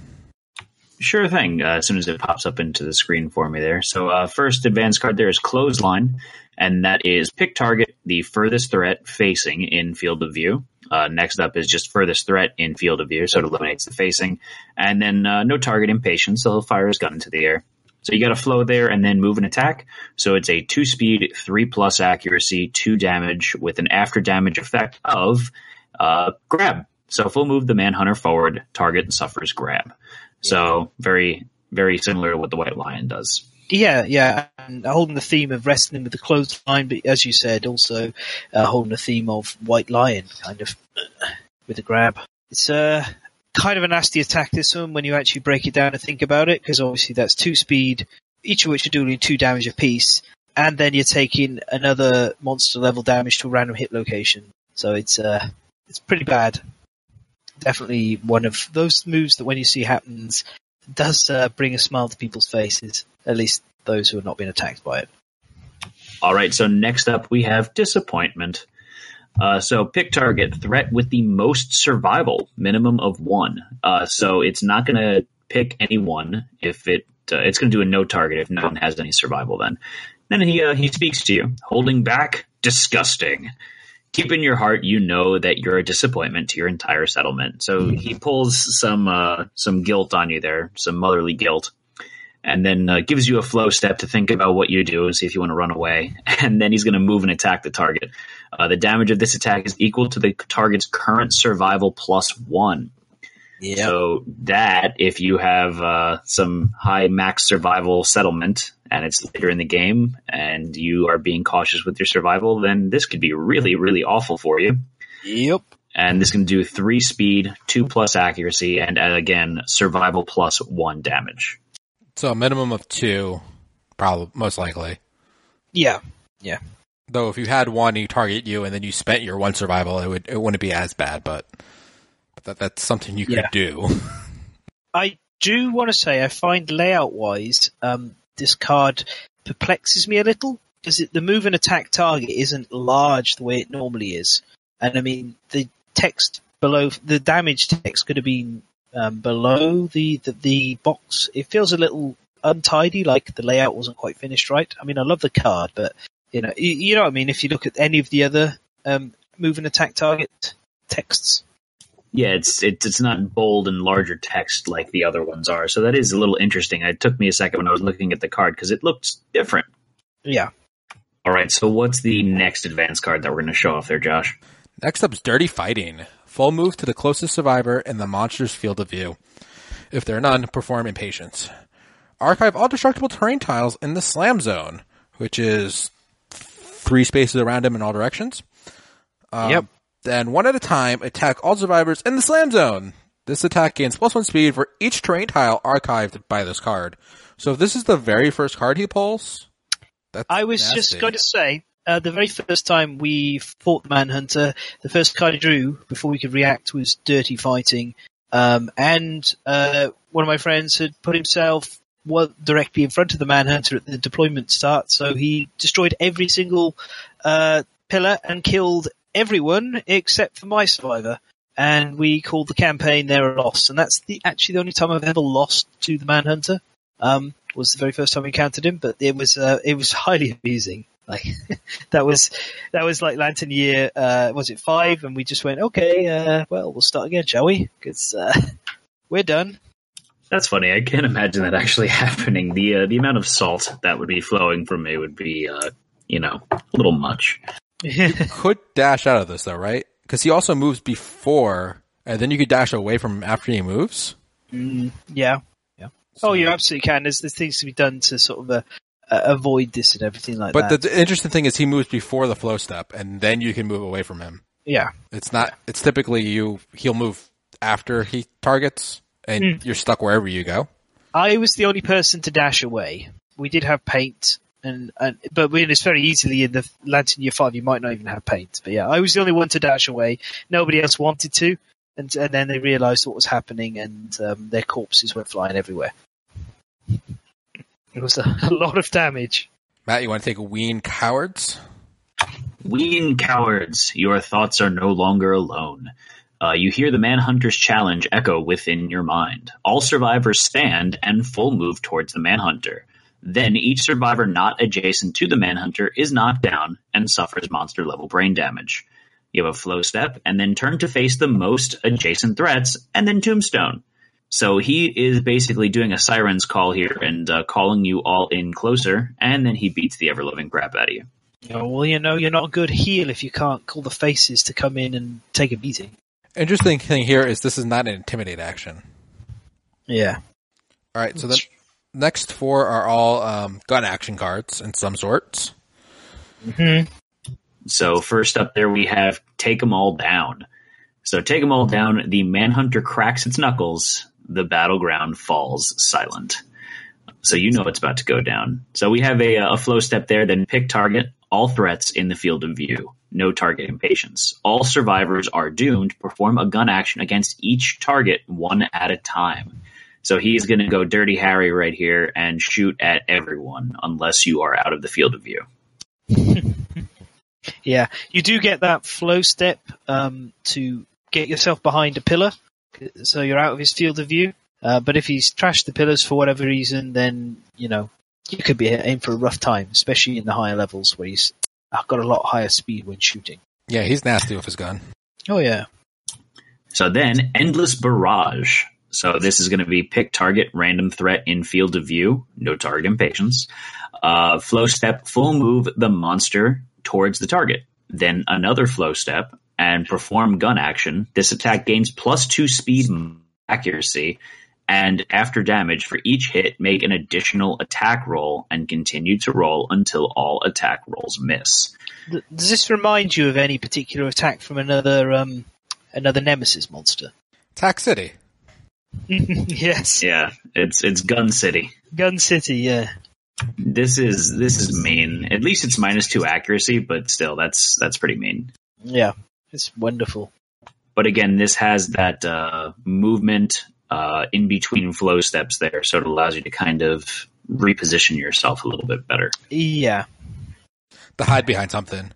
Sure thing. Uh, as soon as it pops up into the screen for me there. So uh, first advanced card there is Clothesline, and that is pick target the furthest threat facing in field of view. Uh, next up is just furthest threat in field of view, so it eliminates the facing, and then uh, no target impatience, so he'll fire his gun into the air. So you got a flow there, and then move and attack. So it's a two speed, three plus accuracy, two damage with an after damage effect of uh, grab. So if we'll move the manhunter forward, target suffers grab. So very, very similar to what the White Lion does. Yeah, yeah, and holding the theme of wrestling with the clothesline, but as you said, also uh, holding the theme of White Lion, kind of with a grab. It's uh, kind of a nasty attack. This one, when you actually break it down and think about it, because obviously that's two speed, each of which are doing two damage apiece, and then you're taking another monster level damage to a random hit location. So it's uh, it's pretty bad. Definitely one of those moves that when you see happens does uh, bring a smile to people's faces, at least those who have not been attacked by it. All right. So next up we have disappointment. Uh, so pick target threat with the most survival minimum of one. Uh, so it's not going to pick any one if it uh, it's going to do a no target if no one has any survival. Then then he uh, he speaks to you, holding back, disgusting. Keep in your heart, you know that you're a disappointment to your entire settlement. So he pulls some uh, some guilt on you there, some motherly guilt, and then uh, gives you a flow step to think about what you do and see if you want to run away. [LAUGHS] And then he's going to move and attack the target. Uh, the damage of this attack is equal to the target's current survival plus one. Yeah. So that if you have uh, some high max survival settlement and it's later in the game and you are being cautious with your survival, then this could be really, really awful for you. Yep. And this can do three speed, two plus accuracy, and uh, again survival plus one damage. So a minimum of two, probably most likely. Yeah. Yeah. Though if you had one, you target you, and then you spent your one survival, it would it wouldn't be as bad. But, but that, that's something you could Yeah. do. [LAUGHS] I do want to say I find layout wise, um, this card perplexes me a little because the move and attack target isn't large the way it normally is. And I mean, the text below, the damage text could have been um, below the, the, the box. It feels a little untidy, like the layout wasn't quite finished right. I mean, I love the card, but you know, you, you know what I mean? If you look at any of the other um, move and attack target texts, Yeah, it's it's it's not bold and larger text like the other ones are. So that is a little interesting. It took me a second when I was looking at the card because it looked different. yeah. All right, so what's the next advanced card that we're going to show off there, Josh? Next up is Dirty Fighting. Full move to the closest survivor in the monster's field of view. If there are none, perform Impatience. Archive all destructible terrain tiles in the Slam Zone, which is three spaces around him in all directions. Um, Yep. Then one at a time, attack all survivors in the Slam Zone. This attack gains plus one speed for each terrain tile archived by this card. So if this is the very first card he pulls, that's I was nasty. just going to say, uh, the very first time we fought the Manhunter, the first card he drew before we could react was Dirty Fighting. Um, and uh, one of my friends had put himself directly in front of the Manhunter at the deployment start, so he destroyed every single uh, pillar and killed everyone except for my survivor. And we called the campaign there a loss, and that's the actually the only time I've ever lost to the Manhunter. Um, was the very first time we encountered him, but it was uh, it was highly amusing. Like [LAUGHS] that was that was like Lantern Year, uh, was it five? And we just went, okay, uh, well, we'll start again, shall we? Because uh, [LAUGHS] we're done. That's funny. I can't imagine that actually [LAUGHS] happening. The uh, the amount of salt that would be flowing from me would be, uh, you know, a little much. [LAUGHS] Could dash out of this though, right? Because he also moves before, and then you could dash away from him after he moves. Mm, yeah, yeah. Oh, you absolutely can. There's, there's things to be done to sort of uh, uh, avoid this and everything like But that. the, the interesting thing is he moves before the flow step, and then you can move away from him. yeah, It's not. It's typically you. He'll move after he targets, and Hmm. you're stuck wherever you go. I was the only person to dash away. We did have paint, and, and but when it's very easily in the Lantern Year Five, you might not even have paint. But yeah, I was the only one to dash away. Nobody else wanted to, and and then they realised what was happening, and um, their corpses went flying everywhere. It was a, a lot of damage. Matt, you want to take Ween Cowards? Ween cowards, your thoughts are no longer alone. Uh, you hear the Manhunter's challenge echo within your mind. All survivors stand and full move towards the Manhunter. Then each survivor not adjacent to the Manhunter is knocked down and suffers monster level brain damage. You have a flow step and then turn to face the most adjacent threats and then tombstone. So he is basically doing a siren's call here and uh, calling you all in closer, and then he beats the ever loving crap out of you. Oh, well, you know, you're not a good heel if you can't call the faces to come in and take a beating. Interesting thing here is this is not an intimidate action. Yeah. All right, so the next four are all um, gun action cards in some sorts. Hmm So first up there we have take them all down. So take them all down. The manhunter cracks its knuckles. The battleground falls silent. So you know it's about to go down. So we have a, a flow step there. Then pick target. All threats in the field of view. No target impatience. All survivors are doomed to perform a gun action against each target one at a time. So he's going to go Dirty Harry right here and shoot at everyone unless you are out of the field of view. [LAUGHS] Yeah, you do get that flow step um, to get yourself behind a pillar, so you're out of his field of view. Uh, but if he's trashed the pillars for whatever reason, then you know you could be in for a rough time, especially in the higher levels where he's uh, got a lot higher speed when shooting. Yeah, he's nasty with his gun. Oh yeah, So then, endless barrage. So this is going to be pick target, random threat in field of view, no target impatience. Uh, flow step, full move the monster towards the target. Then another flow step and perform gun action. This attack gains plus two speed and accuracy. And after damage for each hit, make an additional attack roll and continue to roll until all attack rolls miss. Does this remind you of any particular attack from another um, another Nemesis monster? Attack City. [LAUGHS] yes, Yeah, it's it's Gun City. Gun City. Yeah, This is this is mean. At least it's minus two accuracy, but still, that's that's pretty mean. yeah, it's wonderful. But again, this has that uh, movement uh, in between flow steps there, so it allows you to kind of reposition yourself a little bit better. Yeah, The hide behind something.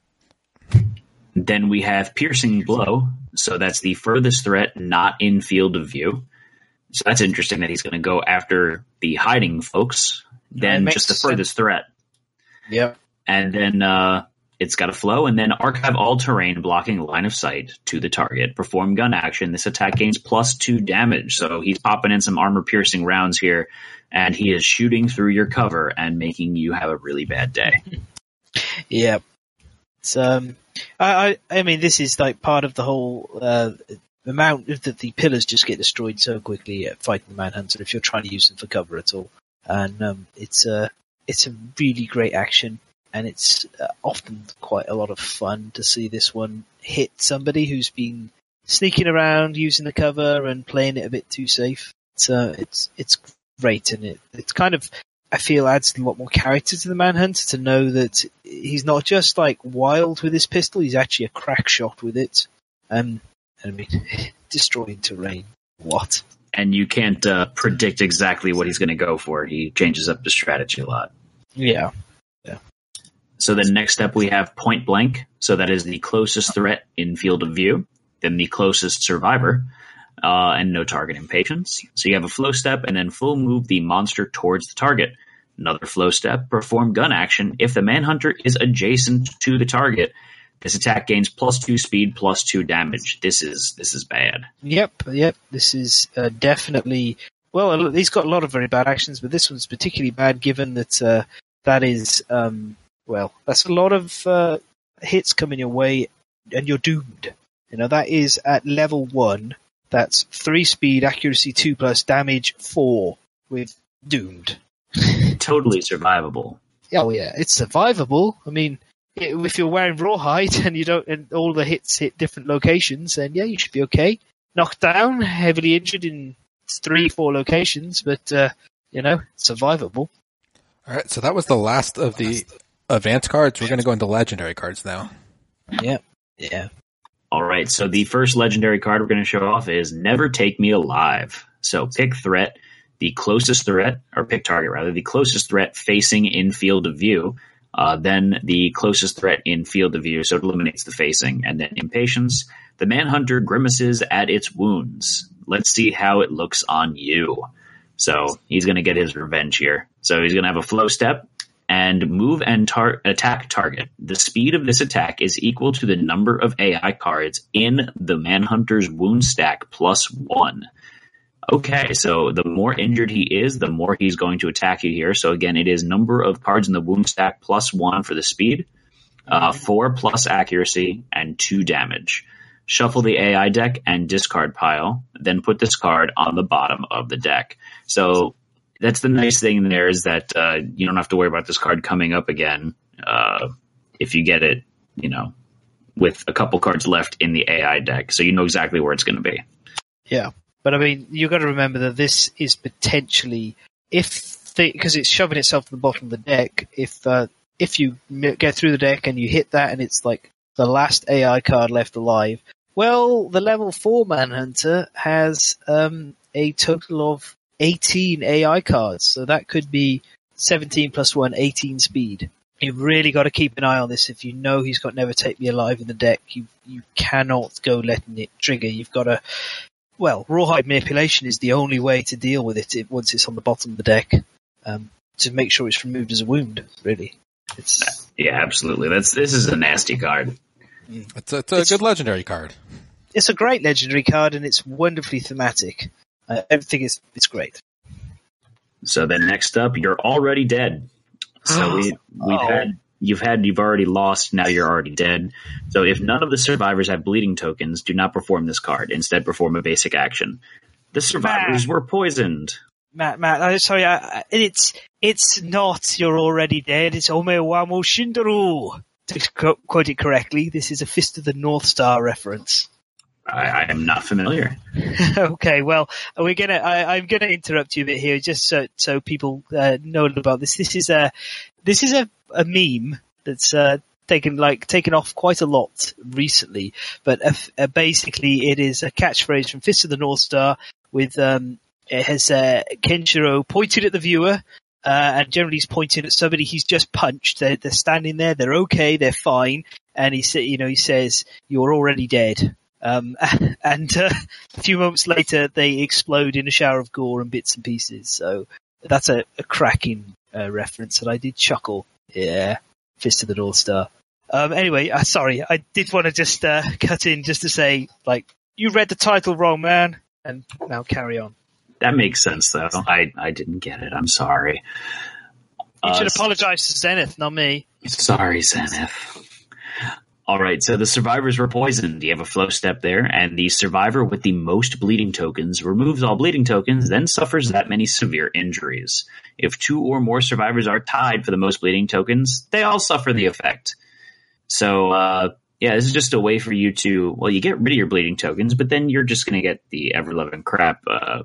Then we have piercing blow, so that's the furthest threat not in field of view. So that's interesting that he's going to go after the hiding folks, then just the sense. furthest threat. yep. and then uh, it's got a flow, and then archive all terrain blocking line of sight to the target. Perform gun action. This attack gains plus two damage, so he's popping in some armor piercing rounds here, and he is shooting through your cover and making you have a really bad day. [LAUGHS] Yeah. So, um, I, I, I mean, this is like part of the whole, uh, amount that the pillars just get destroyed so quickly at fighting the Manhunter if you're trying to use them for cover at all. And, um, it's a, it's a really great action and it's uh, often quite a lot of fun to see this one hit somebody who's been sneaking around using the cover and playing it a bit too safe. So it's, it's great and it, it's kind of, I feel adds a lot more character to the Manhunter to know that he's not just like wild with his pistol, he's actually a crack shot with it. Um, I mean, [LAUGHS] destroying terrain. What? And you can't uh, predict exactly what he's going to go for. He changes up the strategy a lot. Yeah, yeah. So then next step we have point blank. So that is the closest threat in field of view. Then the closest survivor. Uh, and no target impatience. So you have a flow step and then full move the monster towards the target. Another flow step, perform gun action. If the manhunter is adjacent to the target, this attack gains plus two speed, plus two damage. This is this is bad. Yep. Yep. This is uh, definitely. Well, he's got a lot of very bad actions, but this one's particularly bad given that uh, that is um, well, that's a lot of uh, hits coming your way, and you're doomed. You know that is at level one. That's three speed, accuracy two plus, damage four with doomed. [LAUGHS] Totally survivable. Oh yeah, it's survivable. I mean, if you're wearing rawhide and you don't, and all the hits hit different locations, then yeah, you should be okay. Knocked down, heavily injured in three, four locations, but uh, you know, survivable. All right, so that was the last of the advanced cards. We're going to go into legendary cards now. Yeah, yeah. All right, so the first legendary card we're going to show off is Never Take Me Alive. So pick threat, the closest threat, or pick target rather, the closest threat facing in field of view, uh, then the closest threat in field of view, so it eliminates the facing, and then impatience. The Manhunter grimaces at its wounds. Let's see how it looks on you. So he's going to get his revenge here. So he's going to have a flow step and move and tar- attack target. The speed of this attack is equal to the number of AI cards in the Manhunter's wound stack plus one. Okay, so the more injured he is, the more he's going to attack you here. So again, it is number of cards in the wound stack plus one for the speed, uh, four plus accuracy, and two damage. Shuffle the AI deck and discard pile, then put this card on the bottom of the deck. So that's the nice thing there is that uh, you don't have to worry about this card coming up again uh, if you get it, you know, with a couple cards left in the AI deck. So you know exactly where it's going to be. Yeah, but I mean, you've got to remember that this is potentially if because it's shoving itself to the bottom of the deck. If uh, if you get through the deck and you hit that, and it's like the last AI card left alive, well, the level four Manhunter has um, a total of eighteen AI cards, so that could be seventeen plus one, 18 speed. You've really got to keep an eye on this. If you know he's got Never Take Me Alive in the deck, you you cannot go letting it trigger. You've got to well, rawhide manipulation is the only way to deal with it, it once it's on the bottom of the deck. Um, to make sure it's removed as a wound, really. It's Yeah, absolutely. That's this is a nasty card. It's a, it's a It's- good legendary card. it's a great legendary card and it's wonderfully thematic. Uh, everything is it's great. So then next up, you're already dead. So [GASPS] we we've Oh. had you've had you've already lost. Now you're already dead. So if none of the survivors have bleeding tokens, do not perform this card. Instead, perform a basic action. The survivors were poisoned. Matt, Matt, I'm sorry, I, I- it's it's not you're already dead. It's Ome Wamo Shindaru. To co- quote it correctly, this is a Fist of the North Star reference. I, I am not familiar. [LAUGHS] okay, well, we're gonna. I, I'm gonna interrupt you a bit here, just so so people uh, know about this. This is a this is a, a meme that's uh, taken like taken off quite a lot recently. But uh, uh, basically, it is a catchphrase from Fist of the North Star with um, it has uh, Kenshiro pointed at the viewer. Uh, and generally he's pointing at somebody he's just punched. They're, they're standing there. They're okay. They're fine. And he you know, he says, you're already dead. Um, [LAUGHS] and uh, a few moments later, they explode in a shower of gore and bits and pieces. So that's a, a cracking uh, reference, and I did chuckle. Yeah, Fist of the North Star. Um, anyway, uh, sorry, I did want to just uh, [LAUGHS] cut in just to say, like, you read the title wrong, man, and now carry on. That makes sense, though. I, I didn't get it. I'm sorry. You Uh, should apologize to Zenith, not me. Sorry, Zenith. All right, so the survivors were poisoned. You have a flow step there, and the survivor with the most bleeding tokens removes all bleeding tokens, then suffers that many severe injuries. If two or more survivors are tied for the most bleeding tokens, they all suffer the effect. So, uh, yeah, this is just a way for you to, well, you get rid of your bleeding tokens, but then you're just going to get the ever loving crap uh,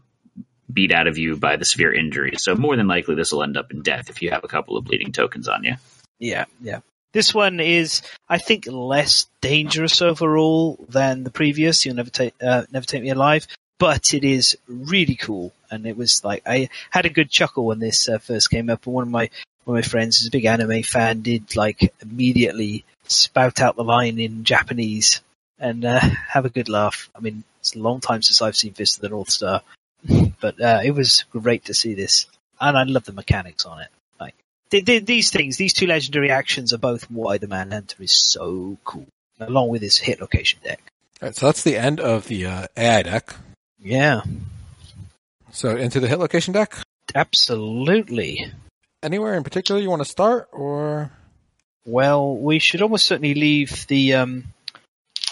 beat out of you by the severe injuries. So, more than likely, this will end up in death if you have a couple of bleeding tokens on you. Yeah, yeah. This one is, I think, less dangerous overall than the previous. You'll never take, uh, never take me alive, but it is really cool. And it was like I had a good chuckle when this uh, first came up. And one of my one of my friends, who's a big anime fan, did like immediately spout out the line in Japanese and uh, [LAUGHS] have a good laugh. I mean, it's a long time since I've seen Fist of the North Star, [LAUGHS] but uh, it was great to see this, and I love the mechanics on it. Like th- th- these things, these two legendary actions are both why the Manhunter is so cool, along with his hit location deck. All right, so that's the end of the uh, AI deck. Yeah, So into the hit location deck. absolutely. Anywhere in particular you want to start, or Well, we should almost certainly leave the um,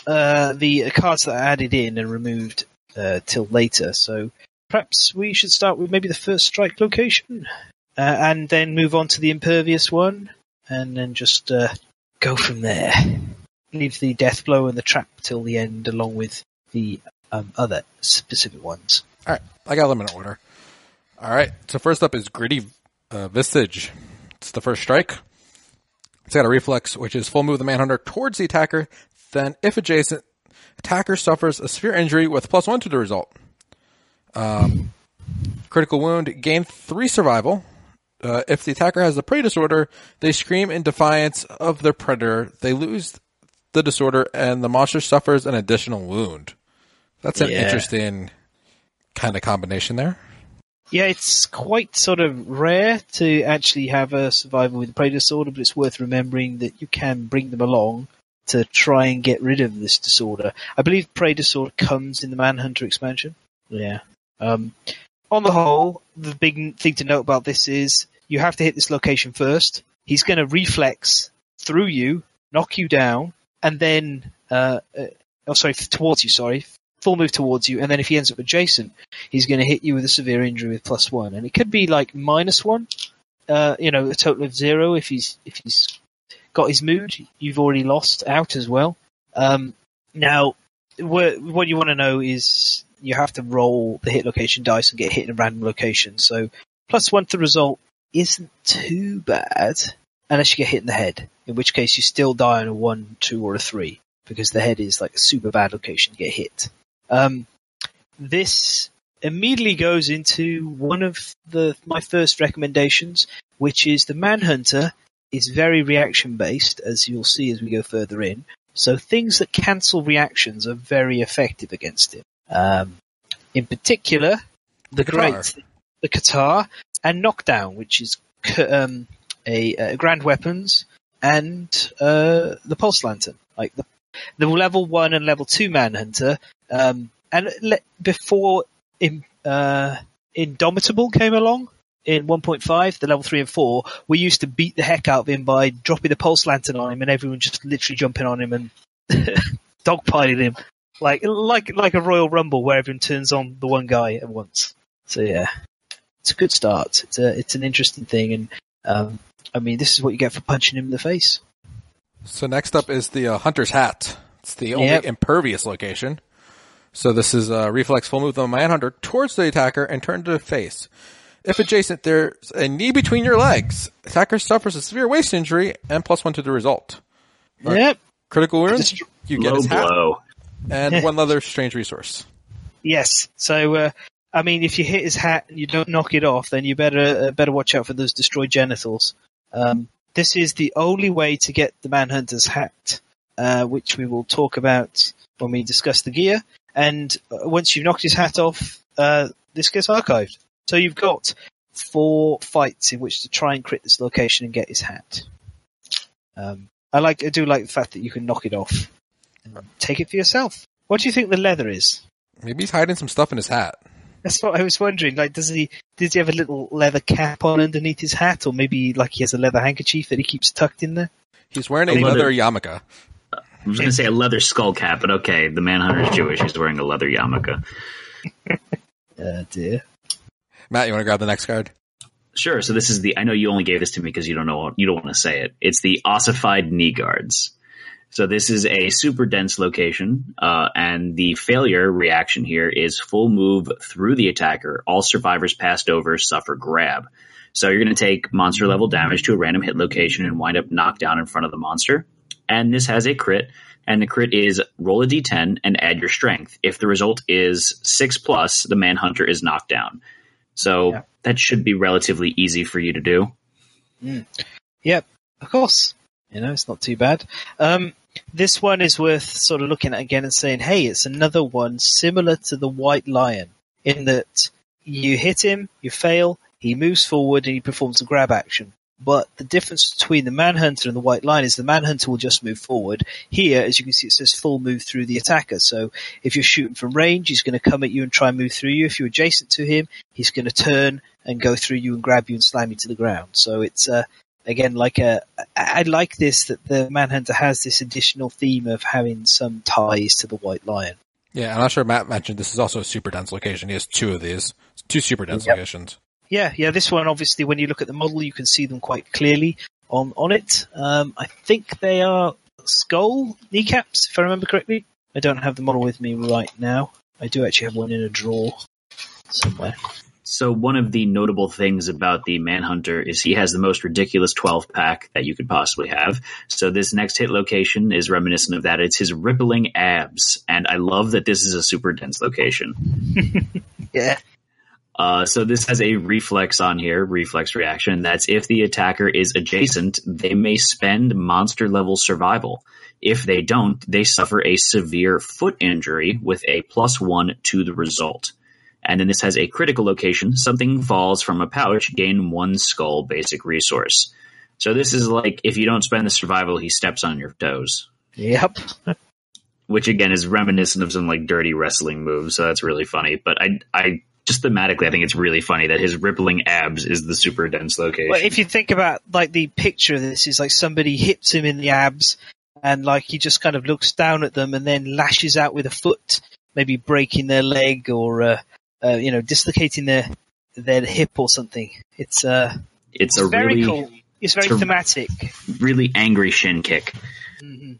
uh, the cards that are added in and removed uh, till later. So perhaps we should start with maybe the first strike location, uh, and then move on to the impervious one, and then just uh, go from there. Leave the death blow and the trap till the end, along with the um, other specific ones. All right, I got them in order. All right, so first up is Gritty uh, Visage. It's the first strike. It's got a reflex, which is full move the Manhunter towards the attacker. Then, if adjacent, attacker suffers a severe injury with plus one to the result. Um, critical wound, gain three survival. Uh, if the attacker has the prey disorder, they scream in defiance of their predator. They lose the disorder, and the monster suffers an additional wound. That's an Yeah. interesting kind of combination there. Yeah, it's quite sort of rare to actually have a survivor with a prey disorder, but it's worth remembering that you can bring them along to try and get rid of this disorder. I believe prey disorder comes in the Manhunter expansion. Yeah. Um, on the whole, the big thing to note about this is you have to hit this location first. He's going to reflex through you, knock you down, and then, uh, uh, oh sorry, towards you, sorry, full move towards you, and then if he ends up adjacent, he's going to hit you with a severe injury with plus one, and it could be like minus one, uh, you know, a total of zero if he's if he's got his mood. You've already lost out as well. Um, now, what, what you want to know is you have to roll the hit location dice and get hit in a random location. So plus one to the result isn't too bad unless you get hit in the head, in which case you still die on a one, two, or a three because the head is like a super bad location to get hit. Um, this immediately goes into one of the my first recommendations, which is the Manhunter is very reaction based, as you'll see as we go further in. So things that cancel reactions are very effective against him. Um, in particular, the, The great the Katar and knockdown, which is um, a, a grand weapons and uh, the pulse lantern, like the the level one and level two manhunter. Um, and le- before in, uh, Indomitable came along in 1.5, the level three and four, we used to beat the heck out of him by dropping the pulse lantern on him and everyone just literally jumping on him and [LAUGHS] dogpiling him. Like, like, like a Royal Rumble where everyone turns on the one guy at once. So yeah, it's a good start. It's a, it's an interesting thing. And, um, I mean, this is what you get for punching him in the face. So next up is the uh, Hunter's Hat. It's the only Yep. impervious location. So this is a reflex full move of the Manhunter towards the attacker and turn to the face. If adjacent, there's a knee between your legs. Attacker suffers a severe waist injury and plus one to the result. Right. Yep. Critical wound, Just- you get his hat blow. and [LAUGHS] one other strange resource. Yes. So, uh, I mean, if you hit his hat and you don't knock it off, then you better uh, better watch out for those destroyed genitals. Um, this is the only way to get the Manhunter's hat, uh, which we will talk about when we discuss the gear. And uh, once you've knocked his hat off, uh, this gets archived. So you've got four fights in which to try and crit this location and get his hat. Um, I like, I do like the fact that you can knock it off and take it for yourself. What do you think the leather is? Maybe he's hiding some stuff in his hat. That's what I was wondering. Like, does he does he have a little leather cap on underneath his hat, or maybe like he has a leather handkerchief that he keeps tucked in there? He's wearing a Maybe leather the- yarmulke. I was going to say a leather skull cap, but okay, the Manhunter's Jewish. He's wearing a leather yarmulke. Uh, [LAUGHS] dear. Matt, you want to grab the next card? Sure. So this is the. I know you only gave this to me because you don't know. You don't want to say it. It's the ossified knee guards. So this is a super dense location, uh, and the failure reaction here is full move through the attacker. All survivors passed over suffer grab. So you're going to take monster level damage to a random hit location and wind up knocked down in front of the monster. And this has a crit, and the crit is roll a d10 and add your strength. If the result is six plus, the manhunter is knocked down. So Yeah. that should be relatively easy for you to do. Yep, of course. You know, it's not too bad. Um, this one is worth sort of looking at again and saying, hey, it's another one similar to the White Lion in that you hit him, you fail, he moves forward and he performs a grab action. But the difference between the Manhunter and the White Lion is the Manhunter will just move forward. Here, as you can see, it says full move through the attacker. So if you're shooting from range, he's going to come at you and try and move through you. If you're adjacent to him, he's going to turn and go through you and grab you and slam you to the ground. So it's, uh, again, like a, I like this that the Manhunter has this additional theme of having some ties to the White Lion. Yeah, I'm not sure Matt mentioned this is also a super dense location. He has two of these, two super dense Yep. locations. Yeah, yeah. This one, obviously, when you look at the model, you can see them quite clearly on on it. Um, I think they are skull kneecaps, if I remember correctly. I don't have the model with me right now. I do actually have one in a drawer somewhere. So one of the notable things about the Manhunter is he has the most ridiculous 12 pack that you could possibly have. So this next hit location is reminiscent of that. It's his rippling abs, and I love that this is a super dense location. [LAUGHS] Yeah, Uh, so this has a reflex on here, reflex reaction. That's if the attacker is adjacent, they may spend monster level survival. If they don't, they suffer a severe foot injury with a plus one to the result. And then this has a critical location. Something falls from a pouch, gain one skull basic resource. So this is like if you don't spend the survival, he steps on your toes. yep. [LAUGHS] Which again is reminiscent of some like dirty wrestling moves, so that's really funny. But I I just thematically I think it's really funny that his rippling abs is the super dense location. Well, if you think about like the picture of this is like somebody hits him in the abs, and like he just kind of looks down at them and then lashes out with a foot, maybe breaking their leg or uh, uh, you know dislocating their their hip or something. It's uh, it's it's a very really cool. It's very it's thematic. really angry shin kick. hmm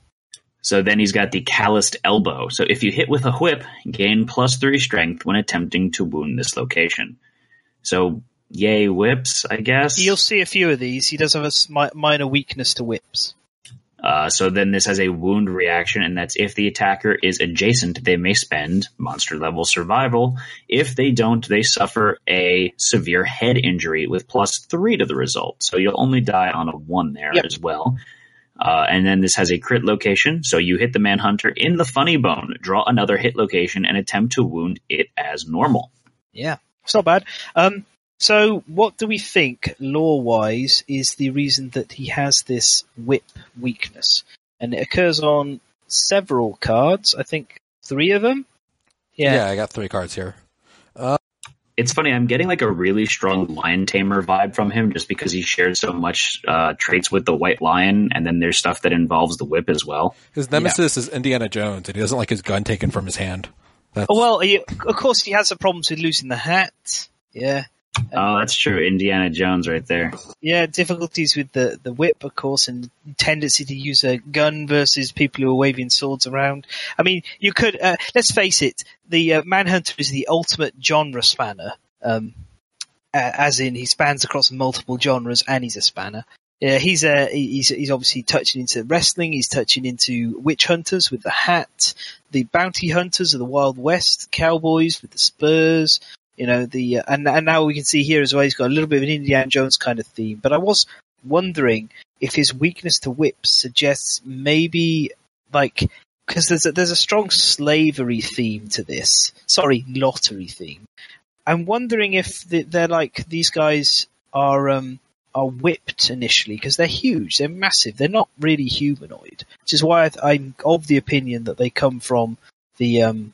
So then he's got the calloused elbow. So if you hit with a whip, gain plus three strength when attempting to wound this location. So yay whips, I guess. You'll see a few of these. He does have a minor weakness to whips. Uh, so then this has a wound reaction, and that's if the attacker is adjacent, they may spend monster level survival. If they don't, they suffer a severe head injury with plus three to the result. So you'll only die on a one there Yep. as well. Uh, and then this has a crit location, so you hit the manhunter in the funny bone, draw another hit location, and attempt to wound it as normal. Yeah, it's not bad. Um, so what do we think, lore-wise, is the reason that he has this whip weakness? And it occurs on several cards. I think three of them. Yeah. Yeah. I got three cards here. It's funny, I'm getting like a really strong lion tamer vibe from him just because he shares so much uh, traits with the white lion, and then there's stuff that involves the whip as well. His nemesis is Indiana Jones, and he doesn't like his gun taken from his hand. That's, well, he, of course, he has the problems with losing the hat. Yeah. Oh, that's true. Indiana Jones right there. Yeah, difficulties with the, the whip, of course, and tendency to use a gun versus people who are waving swords around. I mean, you could, uh, let's face it, the uh, Manhunter is the ultimate genre spanner, um, a- as in he spans across multiple genres and he's a spanner. Yeah, he's uh, he's he's obviously touching into wrestling. He's touching into witch hunters with the hat, the bounty hunters of the Wild West, cowboys with the spurs. You know the uh, and and now we can see here as well. He's got a little bit of an Indiana Jones kind of theme. But I was wondering if his weakness to whips suggests maybe like because there's a, there's a strong slavery theme to this. Sorry, lottery theme. I'm wondering if they're like these guys are um are whipped initially because they're huge, they're massive, they're not really humanoid, which is why I, I'm of the opinion that they come from the um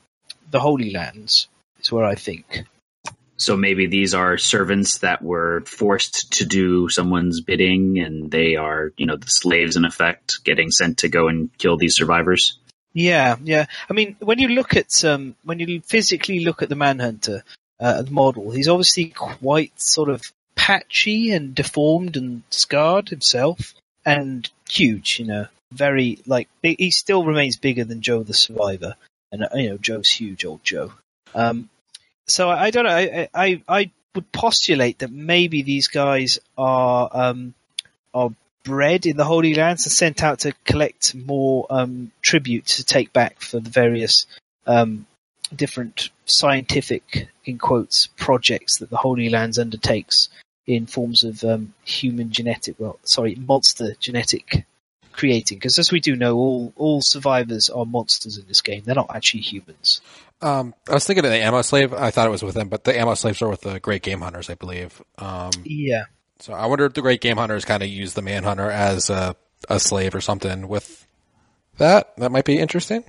the Holy Lands. Is where I think. So maybe these are servants that were forced to do someone's bidding, and they are, you know, the slaves in effect, getting sent to go and kill these survivors. Yeah, yeah. I mean, when you look at um, when you physically look at the Manhunter uh, model, he's obviously quite sort of patchy and deformed and scarred himself, and huge. You know, very like big, he still remains bigger than Joe the Survivor, and uh, you know Joe's huge, old Joe. Um, so I, don't know. I, I I would postulate that maybe these guys are um, are bred in the Holy Lands and sent out to collect more um, tribute to take back for the various um, different scientific, in quotes, projects that the Holy Lands undertakes in forms of um, human genetic, well, sorry, monster genetic creating. Because as we do know, all all survivors are monsters in this game. They're not actually humans. Um, I was thinking of the ammo slave. I thought it was with them, but the ammo slaves are with the great game hunters, I believe. Um, Yeah. so I wonder if the great game hunters kind of use the manhunter as a, a slave or something with that. That might be interesting.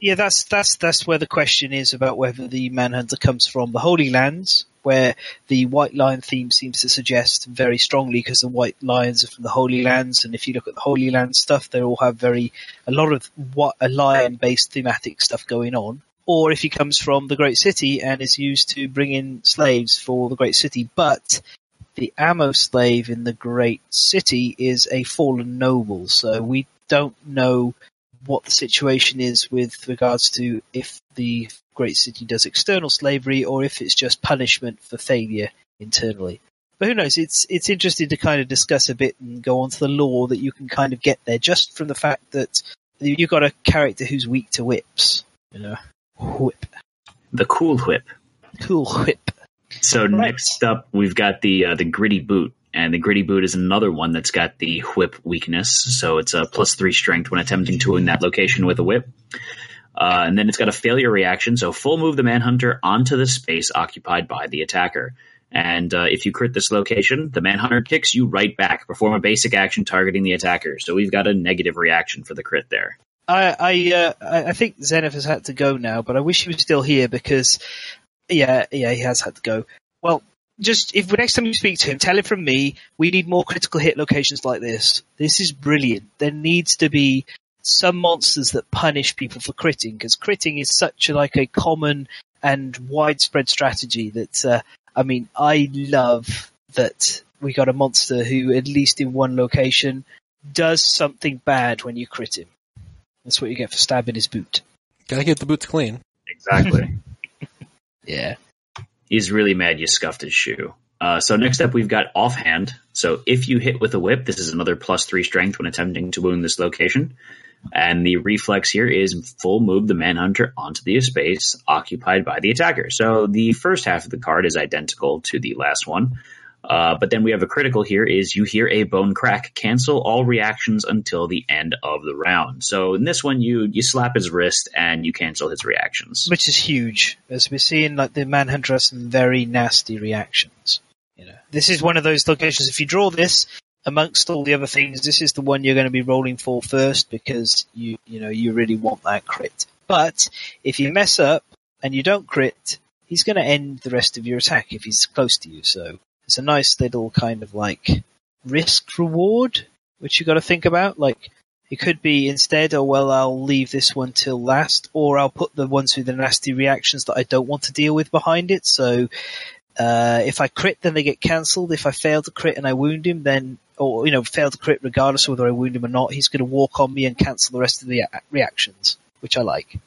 Yeah, that's that's that's where the question is about whether the Manhunter comes from the Holy Lands where the white lion theme seems to suggest very strongly because the white lions are from the Holy Lands, and if you look at the Holy Land stuff, they all have very a lot of what a lion-based thematic stuff going on. Or if he comes from the Great City and is used to bring in slaves for the Great City, but the ammo slave in the Great City is a fallen noble, so we don't know what the situation is with regards to if the Great City does external slavery or if it's just punishment for failure internally. But who knows? It's it's interesting to kind of discuss a bit and go on to the lore that you can kind of get there just from the fact that you've got a character who's weak to whips. You know, whip, The cool whip. cool whip. So Right. next up, we've got the uh, the gritty boot, and the gritty boot is another one that's got the whip weakness. So it's a plus three strength when attempting to win that location with a whip. Uh, and then it's got a failure reaction, so full move the manhunter onto the space occupied by the attacker. And uh, if you crit this location, the manhunter kicks you right back. Perform a basic action targeting the attacker. So we've got a negative reaction for the crit there. I I, uh, I think Zenith has had to go now, but I wish he was still here because, yeah, yeah, he has had to go. Well, just if next time you speak to him, tell him from me, we need more critical hit locations like this. This is brilliant. There needs to be some monsters that punish people for critting because critting is such a, like a common and widespread strategy that uh, I mean I love that we got a monster who at least in one location does something bad when you crit him. That's what you get for stabbing his boot. Gotta get the boots clean. Exactly. [LAUGHS] Yeah. He's really mad you scuffed his shoe. Uh, so next up, we've got offhand. So if you hit with a whip, this is another plus three strength when attempting to wound this location. And the reflex here is full move the manhunter onto the space occupied by the attacker. So the first half of the card is identical to the last one. Uh, but then we have a critical here is you hear a bone crack, cancel all reactions until the end of the round. So in this one, you, you slap his wrist and you cancel his reactions. Which is huge, as we're seeing like the Manhunter has some very nasty reactions. You know, this is one of those locations. If you draw this amongst all the other things, this is the one you're going to be rolling for first because you you know you really want that crit. But if you mess up and you don't crit, he's going to end the rest of your attack if he's close to you. So it's a nice little kind of like risk reward, which you got to think about. Like it could be instead, oh well, I'll leave this one till last, or I'll put the ones with the nasty reactions that I don't want to deal with behind it. So uh, if I crit, then they get cancelled. If I fail to crit and I wound him, then or you know fail to crit regardless of whether I wound him or not, he's going to walk on me and cancel the rest of the reactions, which I like.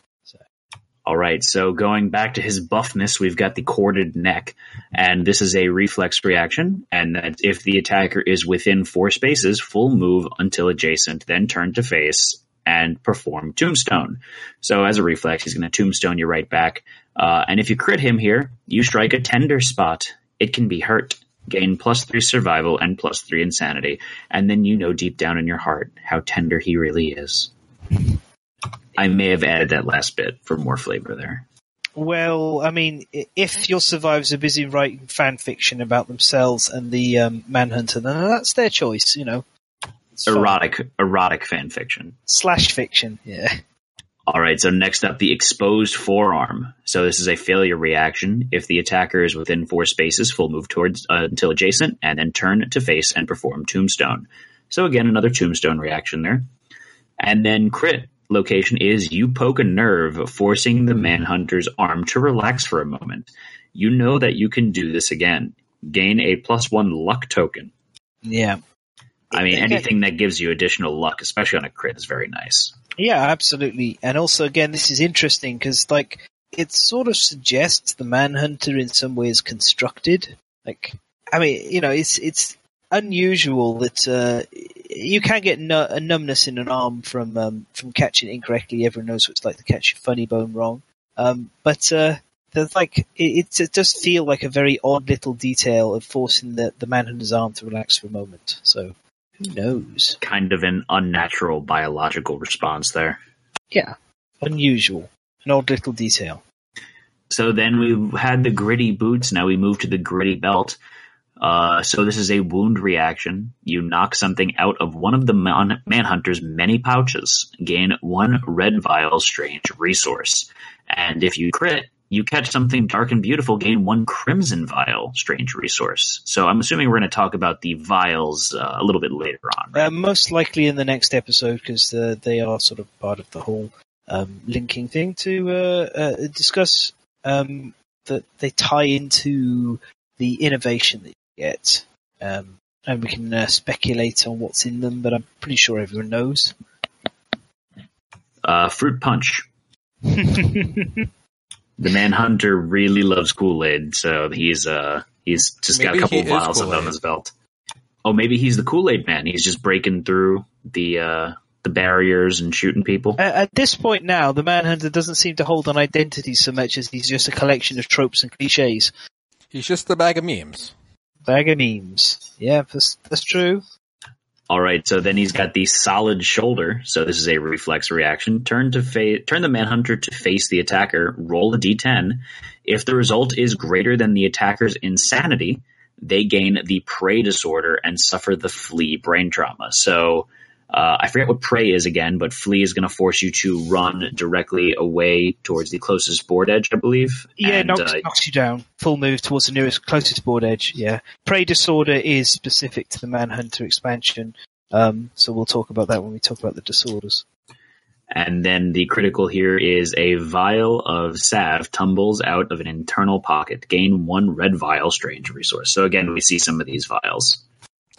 All right, so going back to his buffness, we've got the corded neck, and this is a reflex reaction. And if the attacker is within four spaces, full move until adjacent, then turn to face and perform Tombstone. So as a reflex, he's going to Tombstone you right back. Uh, and if you crit him here, you strike a tender spot. It can be hurt. Gain plus three survival and plus three insanity, and then you know deep down in your heart how tender he really is. I may have added that last bit for more flavor there. Well, I mean, if your survivors are busy writing fan fiction about themselves and the um, Manhunter, then that's their choice, you know. It's. Erotic, erotic fan fiction. slash fiction, yeah. All right, so next up, the exposed forearm. So this is a failure reaction. If the attacker is within four spaces, full move towards uh, until adjacent, and then turn to face and perform Tombstone. So again, another Tombstone reaction there. And then crit location is you poke a nerve, forcing the manhunter's arm to relax for a moment. You know that you can do this again. Gain a plus one luck token. Yeah. I mean, anything that gives you additional luck, especially on a crit, is very nice. Yeah, absolutely. And also, again, this is interesting because, like, it sort of suggests the Manhunter in some ways constructed. Like, I mean, you know, it's it's unusual that uh, you can get nu- a numbness in an arm from um, from catching it incorrectly. Everyone knows what it's like to catch your funny bone wrong. Um, but uh, like it, it, does feel like a very odd little detail of forcing the the Manhunter's arm to relax for a moment. So who knows? Kind of an unnatural biological response there. Yeah, unusual, an odd little detail. So then we had the gritty boots. Now we move to the gritty belt. Uh, so this is a wound reaction. You knock something out of one of the man- manhunter's many pouches. Gain one red vial strange resource. And if you crit, you catch something dark and beautiful, gain one Crimson Vial Strange Resource. So I'm assuming we're going to talk about the vials uh, a little bit later on. Uh, most likely in the next episode because uh, they are sort of part of the whole um, linking thing to uh, uh, discuss um, that they tie into the innovation that you get. Um, and we can uh, speculate on what's in them, but I'm pretty sure everyone knows. Uh, fruit punch. the Manhunter really loves Kool Aid, so he's uh he's just Maybe got a couple he is vials of on his belt. Oh, maybe he's the Kool Aid Man. He's just breaking through the uh the barriers and shooting people. At, at this point now, the Manhunter doesn't seem to hold an identity so much as he's just a collection of tropes and cliches. He's just a bag of memes. Bag of memes. Yeah, that's, that's true. All right, so then he's got the solid shoulder. So this is a reflex reaction. Turn to fa- turn the manhunter to face the attacker. Roll a d10. If the result is greater than the attacker's insanity, they gain the prey disorder and suffer the flee brain trauma. So uh, I forget what prey is again, but flee is going to force you to run directly away towards the closest board edge, I believe. Yeah, And, knocks, uh, knocks you down. Full move towards the nearest, closest board edge. Yeah. Prey disorder is specific to the Manhunter expansion. Um, so we'll talk about that when we talk about the disorders. And then the critical here is a vial of salve tumbles out of an internal pocket. Gain one red vial strange resource. So again, we see some of these vials.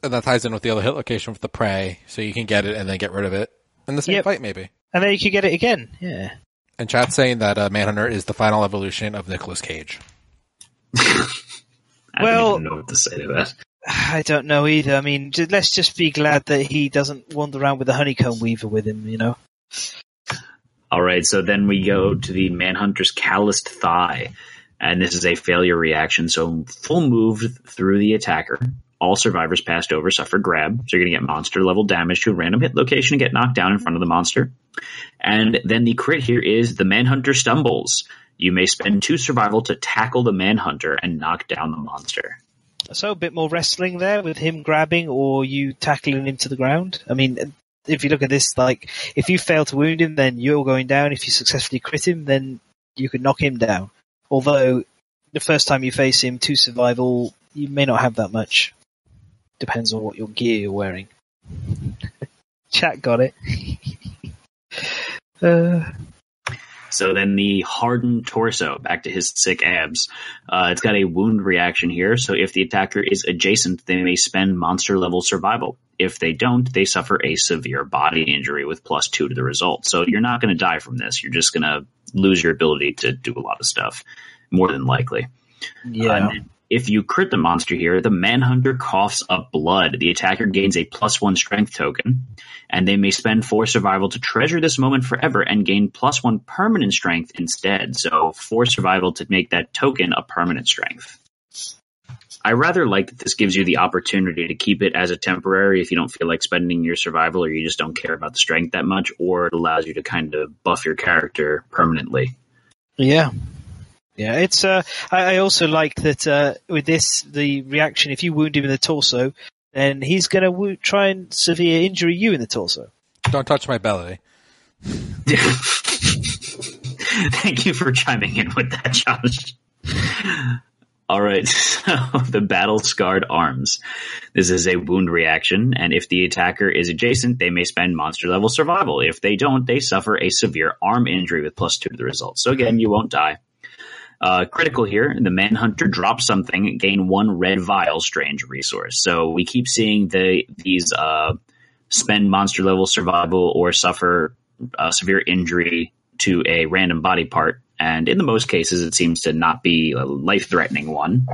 And that ties in with the other hit location with the prey, so you can get it and then get rid of it in the same Yep. fight, maybe. And then you can get it again. Yeah. And chat's saying that uh, Manhunter is the final evolution of Nicolas Cage. [LAUGHS] I Well- don't even know what to say to that. [SIGHS] I don't know either. I mean, let's just be glad that he doesn't wander around with a honeycomb weaver with him, you know? All right, so then we go to the Manhunter's calloused thigh, and this is a failure reaction. So full move through the attacker. All survivors passed over suffer grab, so you're going to get monster level damage to a random hit location and get knocked down in front of the monster. And then the crit here is the Manhunter stumbles. You may spend two survival to tackle the Manhunter and knock down the monster. So a bit more wrestling there with him grabbing or you tackling him to the ground. I mean, if you look at this, like, if you fail to wound him, then you're going down. If you successfully crit him, then you can knock him down. Although, the first time you face him two survival, you may not have that much. Depends on what your gear you're wearing. [LAUGHS] Chat got it. [LAUGHS] uh, So then the hardened torso, back to his sick abs. Uh, it's got a wound reaction here. So if the attacker is adjacent, they may spend monster level survival. If they don't, they suffer a severe body injury with plus two to the result. So you're not going to die from this. You're just going to lose your ability to do a lot of stuff, more than likely. yeah. Uh, if you crit the monster here, the Manhunter coughs up blood. The attacker gains a plus one strength token, and they may spend four survival to treasure this moment forever and gain plus one permanent strength instead. So four survival to make that token a permanent strength. I rather like that this gives you the opportunity to keep it as a temporary if you don't feel like spending your survival or you just don't care about the strength that much, or it allows you to kind of buff your character permanently. Yeah. Yeah, it's. Uh, I, I also like that uh, with this, the reaction. If you wound him in the torso, then he's going to wo- try and severe injury you in the torso. Don't touch my belly. [LAUGHS] Thank you for chiming in with that, Josh. All right, [LAUGHS] so the battle scarred arms. This is a wound reaction, and if the attacker is adjacent, they may spend monster level survival. If they don't, they suffer a severe arm injury with plus two to the result. So again, you won't die. Uh, critical here, the Manhunter drops something, gain one red vial strange resource. So we keep seeing the these uh, spend monster level survival or suffer uh, severe injury to a random body part. And in the most cases, it seems to not be a life threatening one,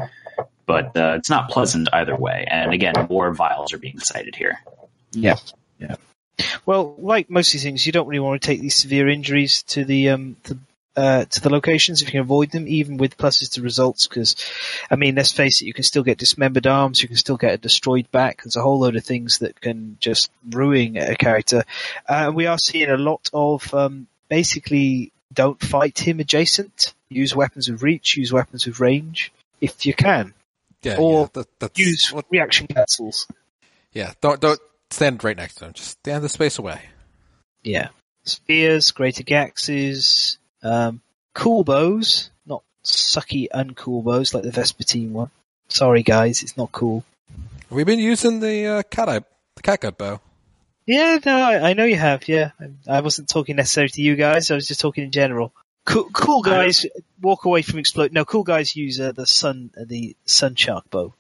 but uh, it's not pleasant either way. And again, more vials are being cited here. Yeah. Yeah. Well, like most of these things, you don't really want to take these severe injuries to the um to, uh, to the locations if you can avoid them, even with pluses to results. Because, I mean, let's face it, you can still get dismembered arms, you can still get a destroyed back. There's a whole load of things that can just ruin a character. Uh, we are seeing a lot of um, basically don't fight him adjacent. Use weapons with reach. Use weapons with range if you can. Yeah, Or yeah, that, Use what- reaction cancels. yeah. Don't don't stand right next to him. Just stand the space away. Yeah. Spears, greater gaxes, um, cool bows, not sucky, uncool bows like the Vespertine one. Sorry, guys, it's not cool. We've been using the uh, cat eye, the catgut bow. Yeah, no, I, I know you have. Yeah, I, I wasn't talking necessarily to you guys. I was just talking in general. Cool, cool guys walk away from explode. No, cool guys use uh, the sun, uh, the sun shark bow.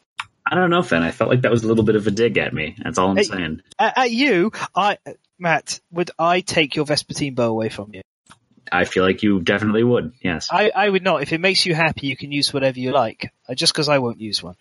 I don't know, Fen. I felt like that was a little bit of a dig at me. That's all I'm Hey. saying. At, at you, I, Matt, would I take your Vespertine bow away from you? I feel like you definitely would. Yes. I, I would not. If it makes you happy, you can use whatever you like. Uh, just because I won't use one.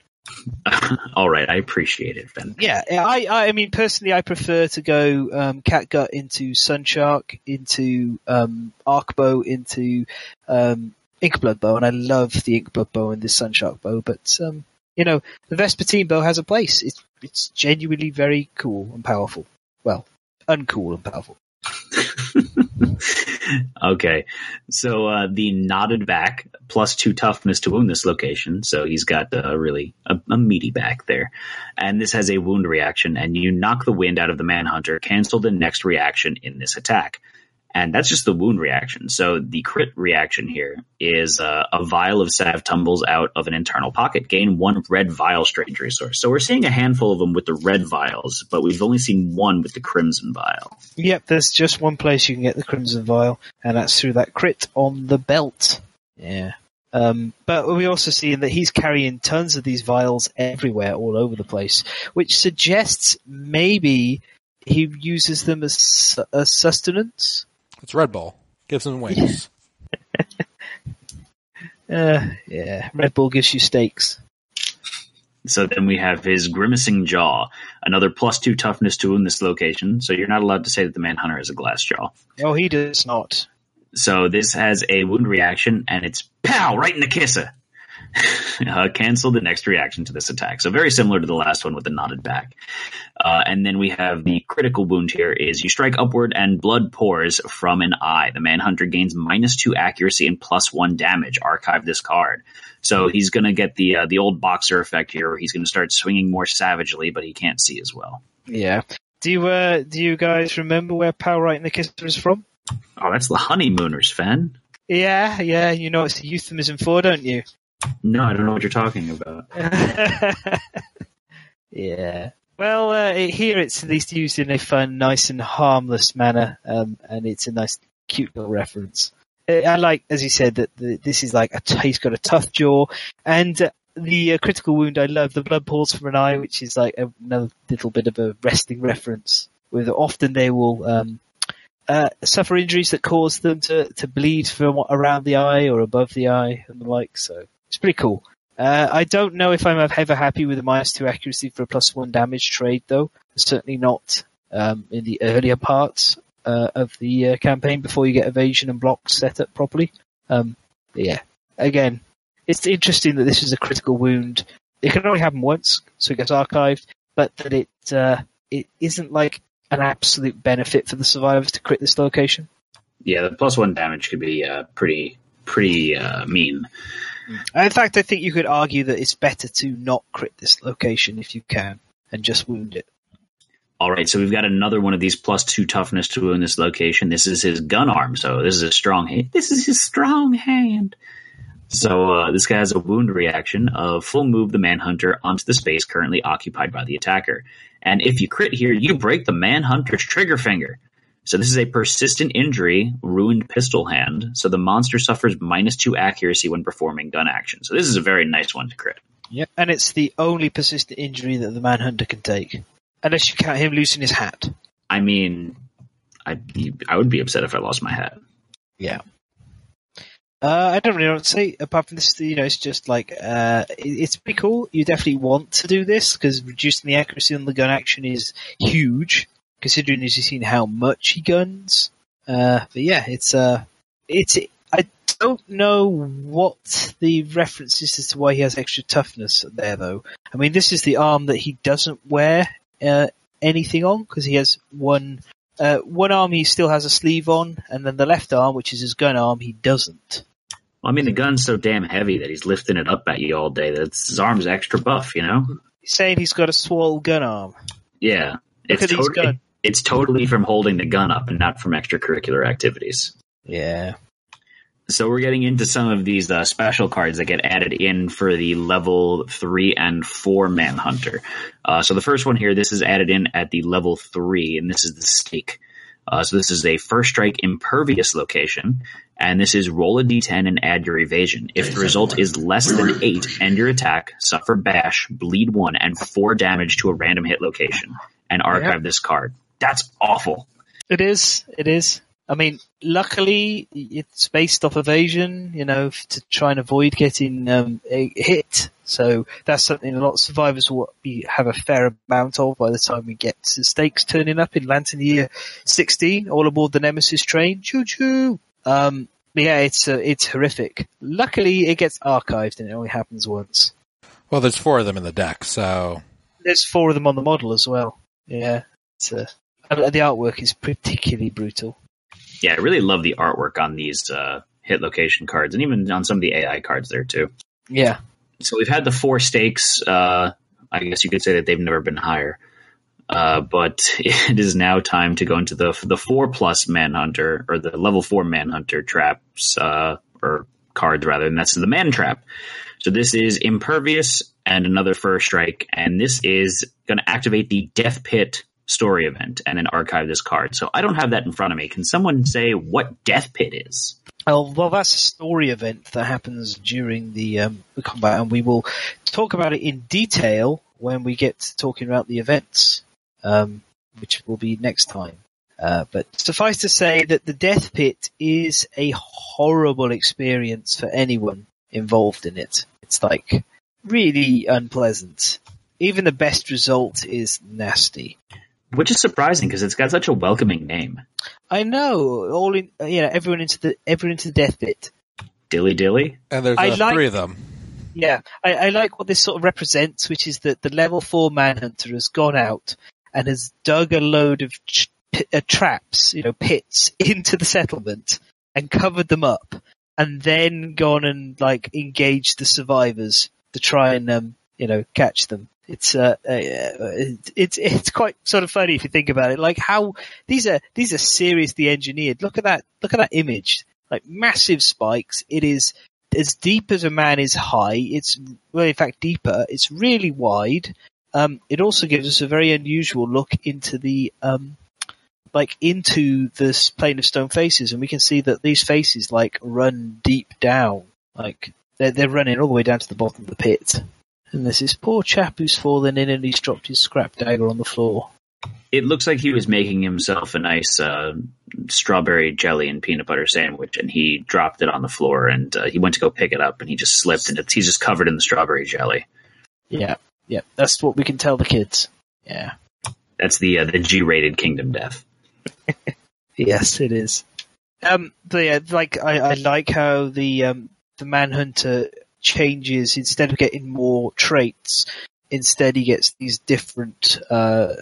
[LAUGHS] all right. I appreciate it, Fen. Yeah, I, I mean, personally, I prefer to go um, catgut into sunshark, into um, arcbow, into um, inkblood bow, and I love the inkblood bow and the sunshark bow. But um, you know, the Vespertine bow has a place. It's it's genuinely very cool and powerful. Well, uncool and powerful. [LAUGHS] okay. So uh, the knotted back plus two toughness to wound this location. So he's got a really a, a meaty back there, and this has a wound reaction. And you knock the wind out of the manhunter, cancel the next reaction in this attack. And that's just the wound reaction. So the crit reaction here is uh, a vial of salve tumbles out of an internal pocket. Gain one red vial strange resource. So we're seeing a handful of them with the red vials, but we've only seen one with the crimson vial. Yep, there's just one place you can get the Crimson Vial, and that's through that crit on the belt. Yeah. Um, but we also see that he's carrying tons of these vials everywhere, all over the place, which suggests maybe he uses them as, as sustenance. It's Red Bull. Gives them wings. [LAUGHS] Uh, yeah, Red Bull gives you steaks. So then we have his grimacing jaw, another plus two toughness to in this location. So you're not allowed to say that the manhunter has a glass jaw. No, he does not. So this has a wound reaction, and it's pow right in the kisser. [LAUGHS] uh, cancel the next reaction to this attack. So very similar to the last one with the knotted back. Uh, and then we have the critical wound here is you strike upward and blood pours from an eye. The manhunter gains minus two accuracy and plus one damage. Archive this card. So he's going to get the uh, the old boxer effect here, where he's going to start swinging more savagely, but he can't see as well. Yeah. Do you uh, do you guys remember where Power Right in the Kisser is from? Oh, that's the honeymooners, Fen. Yeah, yeah, you know it's a euphemism for, don't you? No, I don't know what you're talking about. [LAUGHS] [LAUGHS] yeah. Well, uh, here it's at least used in a fun, nice, and harmless manner, um, and it's a nice, cute little reference. Uh, I like, as you said, that the, this is like a t- he's got a tough jaw, and uh, the uh, critical wound. I love the blood pours from an eye, which is like another little bit of a wrestling reference. With often they will um, uh, suffer injuries that cause them to, to bleed from around the eye or above the eye and the like. So it's pretty cool. Uh, I don't know if I'm ever happy with a minus two accuracy for a plus one damage trade, though. Certainly not um, in the earlier parts uh, of the uh, campaign before you get evasion and blocks set up properly. Um, yeah, again, it's interesting that this is a critical wound. It can only happen once, so it gets archived, but that it uh, it isn't like an absolute benefit for the survivors to crit this location. Yeah, the plus one damage could be uh, pretty pretty uh, mean. In fact, I think you could argue that it's better to not crit this location if you can, and just wound it. All right, so we've got another one of these plus two toughness to wound this location. This is his gun arm, so this is a strong hand. This is his strong hand. So uh, this guy has a wound reaction of full move the manhunter onto the space currently occupied by the attacker. And if you crit here, you break the manhunter's trigger finger. So this is a persistent injury, ruined pistol hand. So the monster suffers minus two accuracy when performing gun action. So this is a very nice one to crit. Yep. And it's the only persistent injury that the Manhunter can take. Unless you count him losing his hat. I mean, I I would be upset if I lost my hat. Yeah. Uh, I don't really know what to say apart from this. You know, it's just like uh, it- it's pretty cool. You definitely want to do this because reducing the accuracy on the gun action is huge, considering as you've seen how much he guns. Uh, but yeah, it's uh, it's. I don't know what the reference is as to why he has extra toughness there, though. I mean, this is the arm that he doesn't wear uh, anything on because he has one uh, one arm he still has a sleeve on, and then the left arm, which is his gun arm, he doesn't. Well, I mean, the gun's so damn heavy that he's lifting it up at you all day. That his arm's extra buff, you know. He's saying he's got a swole gun arm. Yeah, Look it's at totally. It's totally from holding the gun up and not from extracurricular activities. Yeah. So we're getting into some of these uh, special cards that get added in for the level three and four Manhunter. Uh, so the first one here, this is added in at the level three, and this is the Stake. Uh, so this is a first strike impervious location, and this is roll a d10 and add your evasion. If the result is less than eight, end your attack, suffer bash, bleed one, and four damage to a random hit location, and archive Yep. this card. That's awful. It is. It is. I mean, luckily it's based off evasion, you know, to try and avoid getting um, a hit. So that's something a lot of survivors will be, have a fair amount of by the time we get to the stakes turning up in Lantern Year 16, all aboard the Nemesis train. Choo choo. Um, but yeah, it's uh, it's horrific. Luckily, it gets archived and it only happens once. Well, there's four of them in the deck, so There's four of them on the model as well. Yeah, it's, uh, and the artwork is particularly brutal. Yeah, I really love the artwork on these uh, hit location cards, and even on some of the AI cards there too. Yeah, So we've had the four stakes. Uh, I guess you could say that they've never been higher. Uh, but [LAUGHS] it is now time to go into the the four plus manhunter or the level four manhunter traps uh, or cards rather, and that's the man trap. So this is impervious and another first strike, and this is going to activate the death pit story event and then archive this card. So I don't have that in front of me. Can someone say what death pit is? Oh, well, that's a story event that happens during the, um, the combat, and we will talk about it in detail when we get to talking about the events, um, which will be next time. Uh, but suffice to say that the death pit is a horrible experience for anyone involved in it. It's like really unpleasant. Even the best result is nasty. Which is surprising because it's got such a welcoming name. I know, all in, uh, you know, everyone into the, everyone into the death pit. Dilly dilly. and there's uh, like- three of them. Yeah, I, I like what this sort of represents, which is that the level four manhunter has gone out and has dug a load of ch- p- uh, traps, you know, pits [LAUGHS] into the settlement and covered them up, and then gone and like engaged the survivors to try and um, you know catch them. It's uh, uh, it's it's quite sort of funny if you think about it. Like how these are these are seriously engineered. Look at that! Look at that image. Like massive spikes. It is as deep as a man is high. It's well, in fact, deeper. It's really wide. Um, it also gives us a very unusual look into the um, like into this plane of stone faces, and we can see that these faces like run deep down, like they're they're running all the way down to the bottom of the pit. And there's this poor chap who's fallen in and he's dropped his scrap dagger on the floor. It looks like he was making himself a nice uh, strawberry jelly and peanut butter sandwich, and he dropped it on the floor. And uh, he went to go pick it up, and he just slipped, and it's, he's just covered in the strawberry jelly. Yeah, yeah, that's what we can tell the kids. Yeah. That's the uh, the G-rated Kingdom Death. [LAUGHS] Yes, it is. Um, but yeah, like I, I like how the um, the Manhunter changes instead of getting more traits. Instead, he gets these different uh,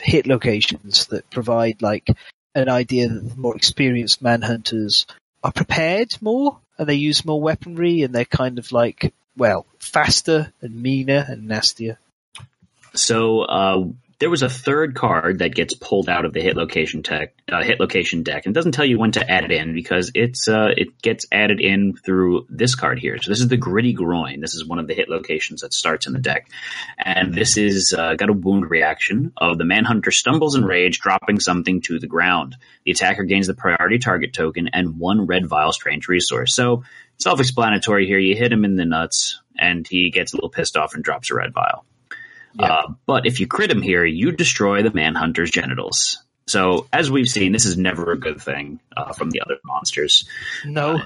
hit locations that provide like an idea that the more experienced Manhunters are prepared more, and they use more weaponry, and they're kind of like well faster and meaner and nastier. So uh, there was a third card that gets pulled out of the hit location tech, uh, hit location deck, and it doesn't tell you when to add it in because it's uh, it gets added in through this card here. So this is the Gritty Groin. This is one of the hit locations that starts in the deck, and this is uh, got a wound reaction of the Manhunter stumbles in rage, dropping something to the ground. The attacker gains the priority target token and one red vial strange resource. So self-explanatory here. You hit him in the nuts, and he gets a little pissed off and drops a red vial. Yeah. Uh, but if you crit him here, you destroy the Manhunter's genitals. So, as we've seen, this is never a good thing uh, from the other monsters. No,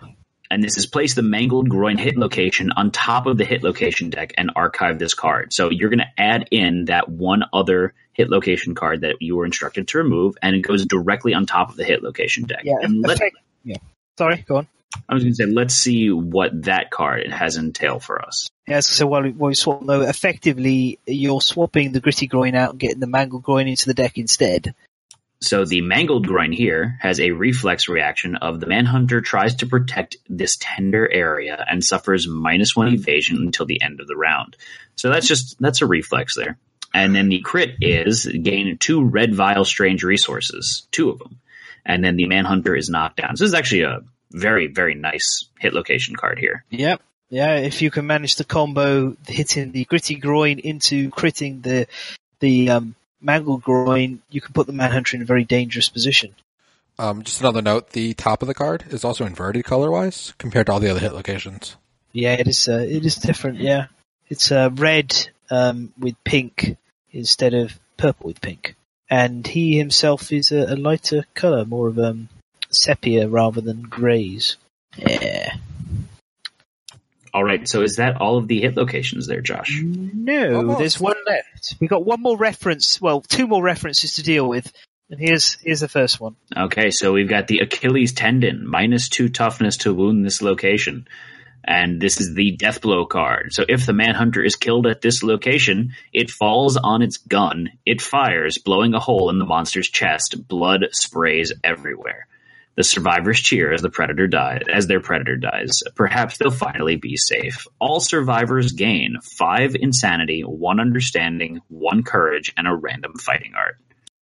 And this is place the Mangled Groin hit location on top of the hit location deck and archive this card. So, you're going to add in that one other hit location card that you were instructed to remove, and it goes directly on top of the hit location deck. yeah, And let, yeah. Sorry, go on. I was going to say, let's see what that card has entail for us. Yeah, so while we, while we swap, no, effectively you're swapping the gritty groin out and getting the mangled groin into the deck instead. So the mangled groin here has a reflex reaction of the manhunter tries to protect this tender area and suffers minus one evasion until the end of the round. So that's just that's a reflex there. And then the crit is gain two red vial strange resources, two of them. And then the manhunter is knocked down. So this is actually a very, very nice hit location card here. Yep. Yeah, if you can manage to combo hitting the gritty groin into critting the the um, mangled groin, you can put the manhunter in a very dangerous position. Um, just another note: the top of the card is also inverted color-wise compared to all the other hit locations. Yeah, it is. Uh, it is different. Yeah, it's uh, red um, with pink instead of purple with pink, and he himself is a, a lighter color, more of um, sepia rather than greys. Yeah. All right, so is that all of the hit locations there, Josh? No, Almost. there's one left. We've got one more reference. Well, two more references to deal with, and here's here's the first one. Okay, so we've got the Achilles tendon, minus two toughness to wound this location. And this is the death blow card. So if the manhunter is killed at this location, it falls on its gun, it fires, blowing a hole in the monster's chest. Blood sprays everywhere. The survivors cheer as the predator dies, as their predator dies. Perhaps they'll finally be safe. All survivors gain five insanity, one understanding, one courage, and a random fighting art.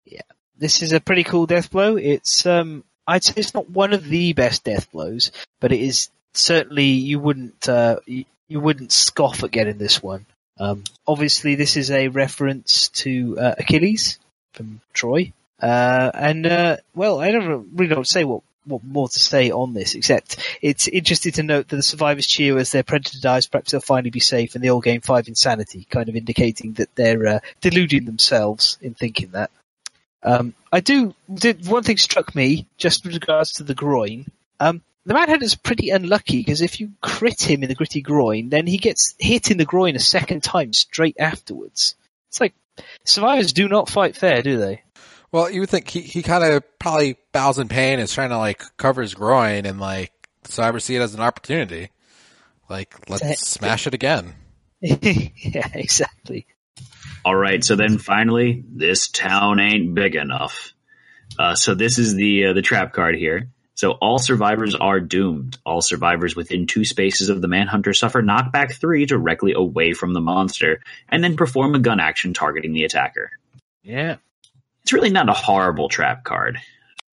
Yeah, this is a pretty cool death blow. It's um, I'd say it's not one of the best death blows, but it is certainly you wouldn't uh, you, you wouldn't scoff at getting this one. Um, obviously, this is a reference to uh, Achilles from Troy, uh, and uh, well, I don't really don't say what what more to say on this, except it's interesting to note that the survivors cheer as their predator dies. Perhaps they'll finally be safe, and they all gain five insanity, kind of indicating that they're uh, deluding themselves in thinking that. Um, I do. Did, one thing struck me just with regards to the groin. Um, the Manhunter's pretty unlucky because if you crit him in the gritty groin, then he gets hit in the groin a second time straight afterwards. It's like survivors do not fight fair, do they? Well, you would think he, he kind of probably bows in pain, is trying to like cover his groin, and like survivors see it as an opportunity. Like, let's smash it again. [LAUGHS] yeah, exactly. All right, so then finally, this town ain't big enough. Uh, so this is the uh, the trap card here. So all survivors are doomed. All survivors within two spaces of the manhunter suffer knockback three directly away from the monster, and then perform a gun action targeting the attacker. Yeah. It's really not a horrible trap card.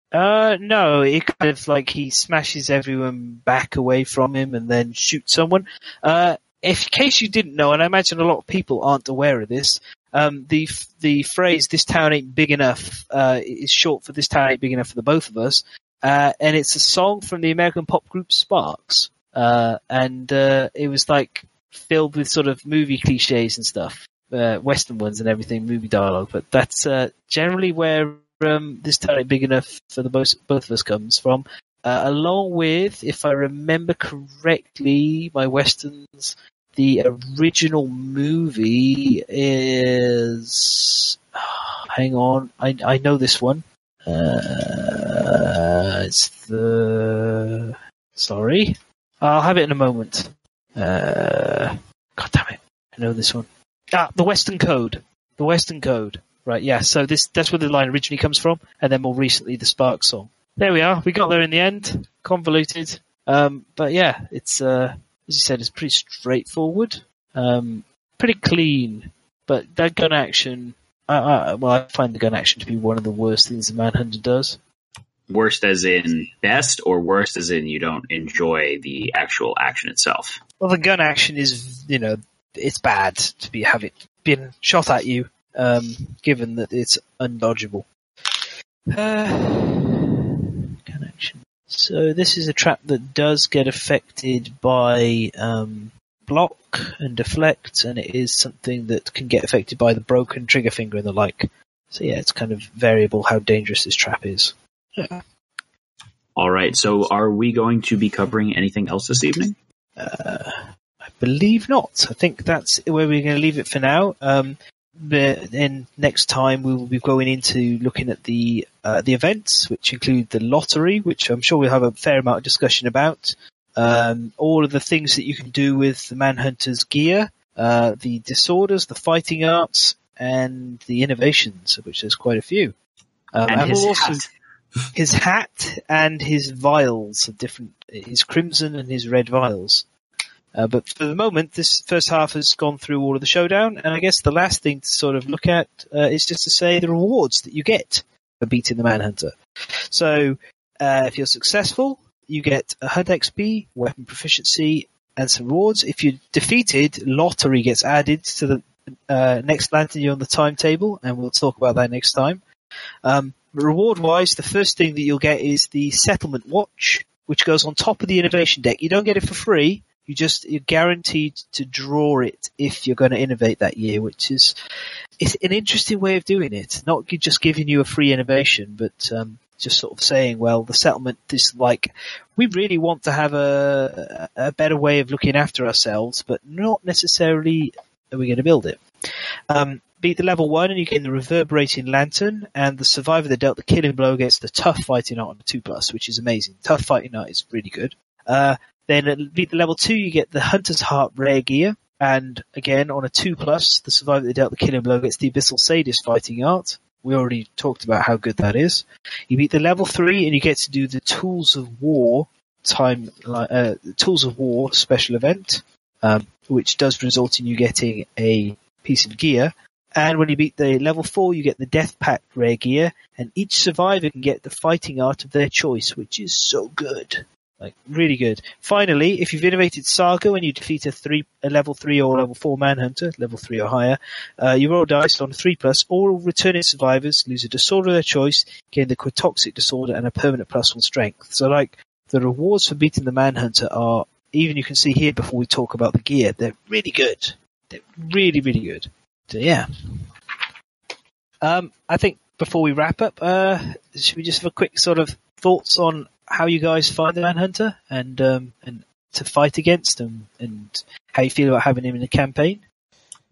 Uh, no, it kind of like he smashes everyone back away from him and then shoots someone. Uh, if, in case you didn't know, and I imagine a lot of people aren't aware of this, um, the the phrase "this town ain't big enough" uh, is short for "this town ain't big enough for the both of us," uh, and it's a song from the American pop group Sparks, uh, and uh, it was like filled with sort of movie cliches and stuff, uh, Western ones and everything, movie dialogue. But that's uh, generally where um, "this ain't big enough for the both both of us" comes from. Uh, along with, if I remember correctly, my westerns the original movie is. [SIGHS] hang on, I I know this one. Uh, it's the. Sorry, I'll have it in a moment. Uh, God damn it, I know this one. Ah, the Western Code. The Western Code. Right, yeah. So this that's where the line originally comes from, and then more recently the Spark song. There we are. We got there in the end. Convoluted. Um, but yeah, it's uh, as you said, it's pretty straightforward, um, pretty clean. But that gun action, I, I, well, I find the gun action to be one of the worst things the Manhunter does. Worst as in best, or worst as in you don't enjoy the actual action itself. Well, the gun action is, you know, it's bad to be have it been shot at you, um, given that it's undodgeable. Uh, gun action. So this is a trap that does get affected by um, block and deflect, and it is something that can get affected by the broken trigger finger and the like. So yeah, it's kind of variable how dangerous this trap is. Yeah. All right, so are we going to be covering anything else this evening? Uh, believe not. I think that's where we're going to leave it for now. Um, but then next time we will be going into looking at the uh, the events, which include the lottery, which I'm sure we'll have a fair amount of discussion about. Um, all of the things that you can do with the Manhunter's gear, uh, the disorders, the fighting arts, and the innovations, of which there's quite a few. Um, and his also- hat. his hat and his vials of different, his crimson and his red vials. Uh, but for the moment, this first half has gone through all of the showdown, and I guess the last thing to sort of look at uh, is just to say the rewards that you get for beating the Manhunter. So, uh, if you're successful, you get a hunt XP, weapon proficiency, and some rewards. If you're defeated, lottery gets added to the uh, next lantern you're on the timetable, and we'll talk about that next time. Um, reward wise, the first thing that you'll get is the settlement watch, which goes on top of the innovation deck. You don't get it for free. You just you're guaranteed to draw it if you're going to innovate that year, which is it's an interesting way of doing it. Not just giving you a free innovation, but um, just sort of saying, well, the settlement is like we really want to have a a better way of looking after ourselves, but not necessarily are we going to build it. Um, beat the level one and you get the reverberating lantern and the survivor that dealt the killing blow gets the tough fighting art on the two plus, which is amazing. Tough fighting art is really good. Uh, then the level two, you get the hunter's heart rare gear. And again, on a two plus, the survivor that dealt the killing blow gets the abyssal sadist fighting art. We already talked about how good that is. You beat the level three and you get to do the tools of war time, uh, tools of war special event, um, which does result in you getting a piece of gear. And when you beat the level 4, you get the Death Pact rare gear, and each survivor can get the fighting art of their choice, which is so good. Like, really good. Finally, if you've innovated Saga when you defeat a, three, a level 3 or level 4 Manhunter, level 3 or higher, uh, you roll dice on 3 plus, all returning survivors lose a disorder of their choice, gain the Quixotic disorder, and a permanent plus 1 strength. So, like, the rewards for beating the Manhunter are, even you can see here before we talk about the gear, they're really good. They're really, really good. So yeah. Um, I think before we wrap up, uh, should we just have a quick sort of thoughts on how you guys find the Manhunter and um, and to fight against him and how you feel about having him in the campaign?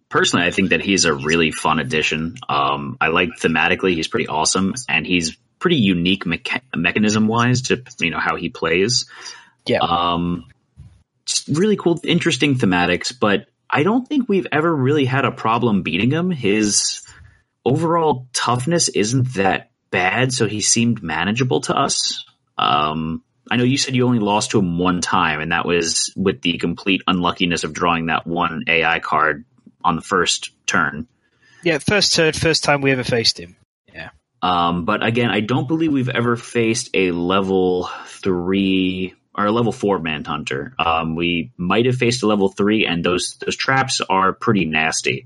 Personally, I think that he's a really fun addition. Um, I like thematically, he's pretty awesome, and he's pretty unique mecha- mechanism wise to you know how he plays. Yeah. Um, just really cool, interesting thematics, but I don't think we've ever really had a problem beating him. His overall toughness isn't that bad, so he seemed manageable to us. Um, I know you said you only lost to him one time, and that was with the complete unluckiness of drawing that one AI card on the first turn. Yeah, first turn, first time we ever faced him. Yeah. Um, but again, I don't believe we've ever faced a level three or a level four Manhunter. Um, we might have faced a level three, and those those traps are pretty nasty.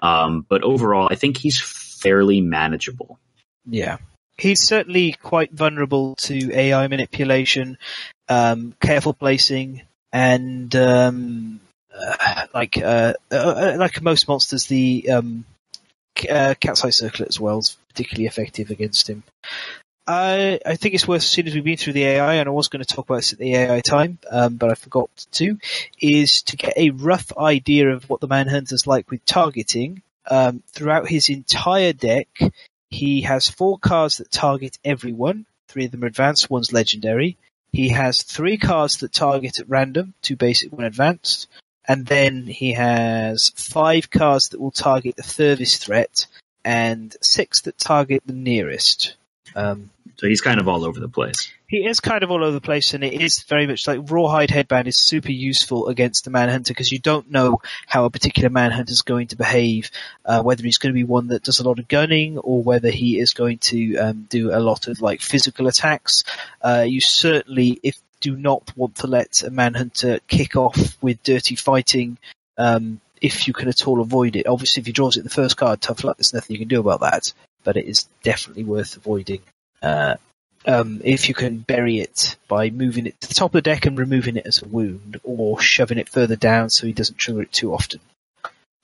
Um, but overall, I think he's fairly manageable. Yeah, he's certainly quite vulnerable to AI manipulation, um, careful placing, and um, uh, like uh, uh, like most monsters, the um, uh, cat's eye circlet as well is particularly effective against him. I, I think it's worth, as soon as we've been through the AI, and I was going to talk about this at the AI time, um, but I forgot to, is to get a rough idea of what the Manhunter's like with targeting. Um, throughout his entire deck, he has four cards that target everyone. Three of them are advanced, one's legendary. He has three cards that target at random, two basic, one advanced. And then he has five cards that will target the furthest threat, and six that target the nearest. Um, so he's kind of all over the place. He is kind of all over the place, and it is very much like Rawhide Headband is super useful against the Manhunter because you don't know how a particular Manhunter is going to behave, uh, whether he's going to be one that does a lot of gunning or whether he is going to um, do a lot of like physical attacks. Uh, you certainly, if do not want to let a Manhunter kick off with dirty fighting. Um, if you can at all avoid it. Obviously, if he draws it in the first card, tough luck. There's nothing you can do about that but it is definitely worth avoiding. Uh, um, if you can bury it by moving it to the top of the deck and removing it as a wound, or shoving it further down so he doesn't trigger it too often.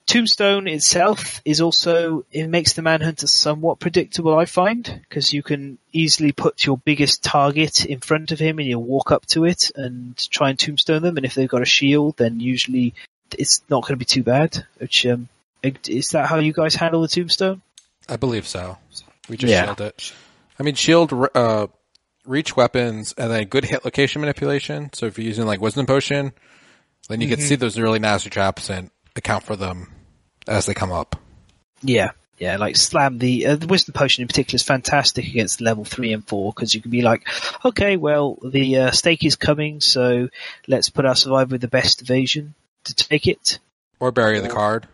Tombstone itself is also, it makes the Manhunter somewhat predictable, I find, because you can easily put your biggest target in front of him and you'll walk up to it and try and tombstone them, and if they've got a shield, then usually it's not going to be too bad, which, um, is that how you guys handle the tombstone? I believe so. We just yeah. shield it. I mean, shield uh, reach weapons and then good hit location manipulation. So if you're using like wisdom potion, then you mm-hmm. can see those really nasty traps and account for them as they come up. Yeah, yeah, like slam the uh, the wisdom potion in particular is fantastic against level three and four because you can be like, okay, well the uh, stake is coming, so let's put our survivor with the best evasion to take it, or bury the card.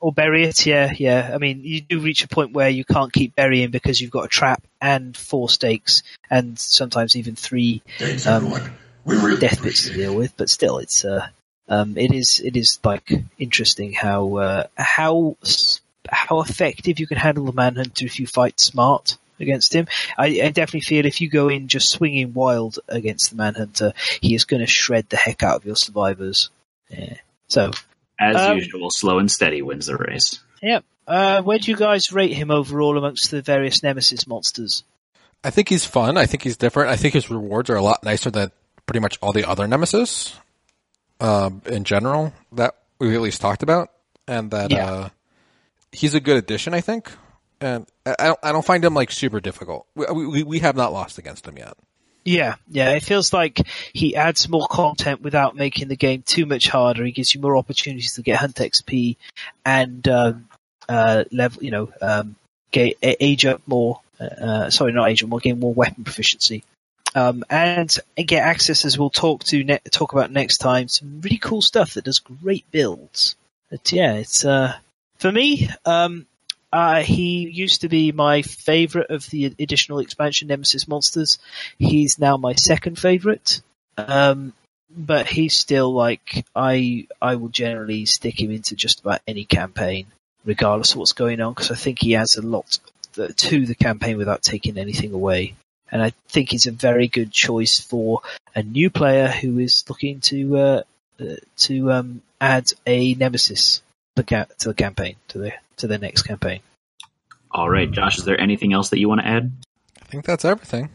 Or bury it. Yeah, yeah. I mean, you do reach a point where you can't keep burying because you've got a trap and four stakes, and sometimes even three Thanks, Um. Really death pits to deal with. But still, it's uh, um, it is it is like interesting how uh, how how effective you can handle the manhunter if you fight smart against him. I, I definitely feel if you go in just swinging wild against the manhunter, he is going to shred the heck out of your survivors. Yeah. So, As Um, usual, slow and steady wins the race. Yep. Uh, where do you guys rate him overall amongst the various Nemesis monsters? I think he's fun. I think he's different. I think his rewards are a lot nicer than pretty much all the other Nemesis, um, in general that we at least talked about, and that Yeah. uh, he's a good addition. I think, and I I don't, I don't find him like super difficult. We, we we have not lost against him yet. Yeah, yeah. It feels like he adds more content without making the game too much harder. He gives you more opportunities to get hunt XP and um, uh, level, you know, um, get, age up more. Uh, sorry, not age up more, gain more weapon proficiency, um, and, and get access as we'll talk to ne- talk about next time. Some really cool stuff that does great builds. But yeah, it's uh, for me. Um, uh, he used to be my favorite of the additional expansion Nemesis monsters. He's now my second favorite. Um, but he's still like, I, I will generally stick him into just about any campaign, regardless of what's going on, because I think he adds a lot to the campaign without taking anything away. And I think he's a very good choice for a new player who is looking to, uh, uh, to, um, add a nemesis to the campaign, to the, to the next campaign. All right, Josh, is there anything else that you want to add? I think that's everything.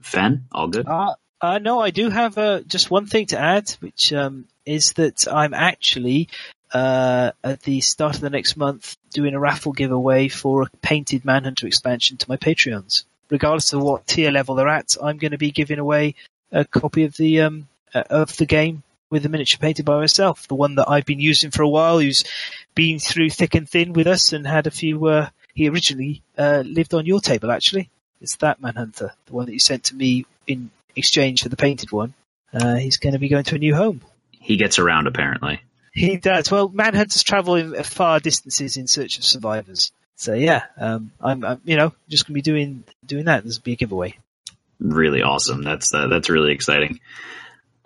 Fen, all good? Uh, uh, no, I do have uh, just one thing to add, which um, is that I'm actually uh, at the start of the next month doing a raffle giveaway for a painted Manhunter expansion to my Patreons. Regardless of what tier level they're at, I'm going to be giving away a copy of the um, uh, of the game with the miniature painted by myself, the one that I've been using for a while, who's been through thick and thin with us and had a few. Uh, he originally uh, lived on your table, actually. It's that Manhunter, the one that you sent to me in exchange for the painted one. Uh, he's going to be going to a new home. He gets around, apparently. He does. Well, manhunters travel in far distances in search of survivors. So yeah, um, I'm, I'm, you know, just going to be doing doing that. This will be a giveaway. Really awesome. That's uh, that's really exciting.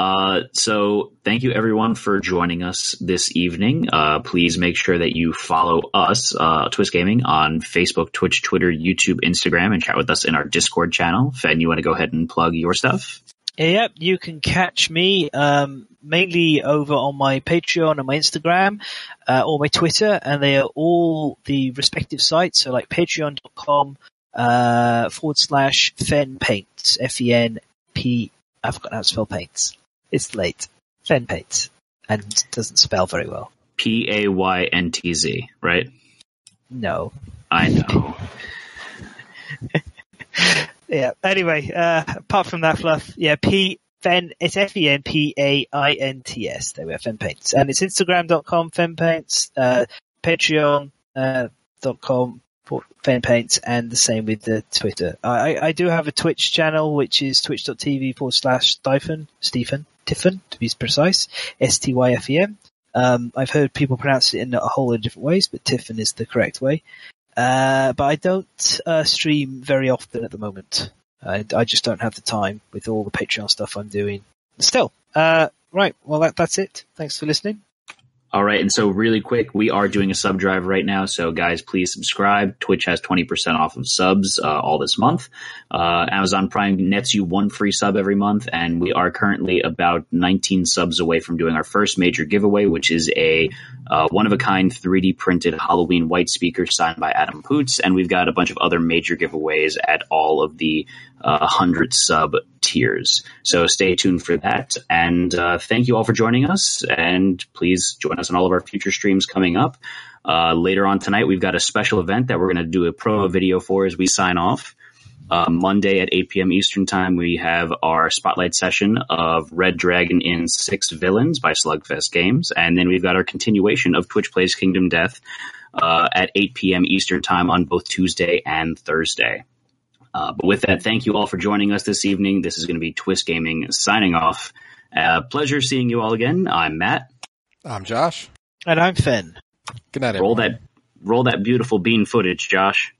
Uh, so thank you everyone for joining us this evening. Uh, please make sure that you follow us, uh, Twist Gaming on Facebook, Twitch, Twitter, YouTube, Instagram, and chat with us in our Discord channel. Fen, you want to go ahead and plug your stuff? Yep, you can catch me um, mainly over on my Patreon and my Instagram uh, or my Twitter, and they are all the respective sites. So like patreon.com uh, forward slash fen paints, F E N P. I forgot how to spell paints. It's late. Paints, and doesn't spell very well. P A Y N T Z, right? No. I know. [LAUGHS] Yeah. Anyway, uh, apart from that fluff, yeah, P Fen, it's F E N P A I N T S. There we are, Fen Paints. And it's Instagram.com, Fen Paints, uh, Patreon, uh, dot com, for Fen Paints, and the same with the Twitter. I, I- I do have a Twitch channel, which is twitch.tv forward slash Stephen, Stephen, Tiffin, to be precise, S-T-Y-F-E-N. Um, I've heard people pronounce it in a whole lot of different ways, but Tiffin is the correct way. Uh, but I don't uh, stream very often at the moment. I, I just don't have the time with all the Patreon stuff I'm doing. Still, uh, right. Well, that, that's it. Thanks for listening. All right, and so really quick, we are doing a sub drive right now. So guys, please subscribe. Twitch has twenty percent off of subs uh, all this month. Uh, Amazon Prime nets you one free sub every month, and we are currently about nineteen subs away from doing our first major giveaway, which is a uh, one of a kind three D printed Halloween white speaker signed by Adam Poots, and we've got a bunch of other major giveaways at all of the uh, hundred sub tiers. So stay tuned for that. And uh, thank you all for joining us. And please join us on all of our future streams coming up. Uh, later on tonight, we've got a special event that we're going to do a promo video for as we sign off. Uh, Monday at 8 p.m. Eastern Time, we have our spotlight session of Red Dragon Inn Six Villains by Slugfest Games. And then we've got our continuation of Twitch Plays Kingdom Death uh, at 8 p.m. Eastern Time on both Tuesday and Thursday. Uh, but with that, thank you all for joining us this evening. This is going to be Twist Gaming signing off. Uh, pleasure seeing you all again. I'm Matt. I'm Josh. And I'm Fen. Good night, Roll that roll that beautiful bean footage, Josh.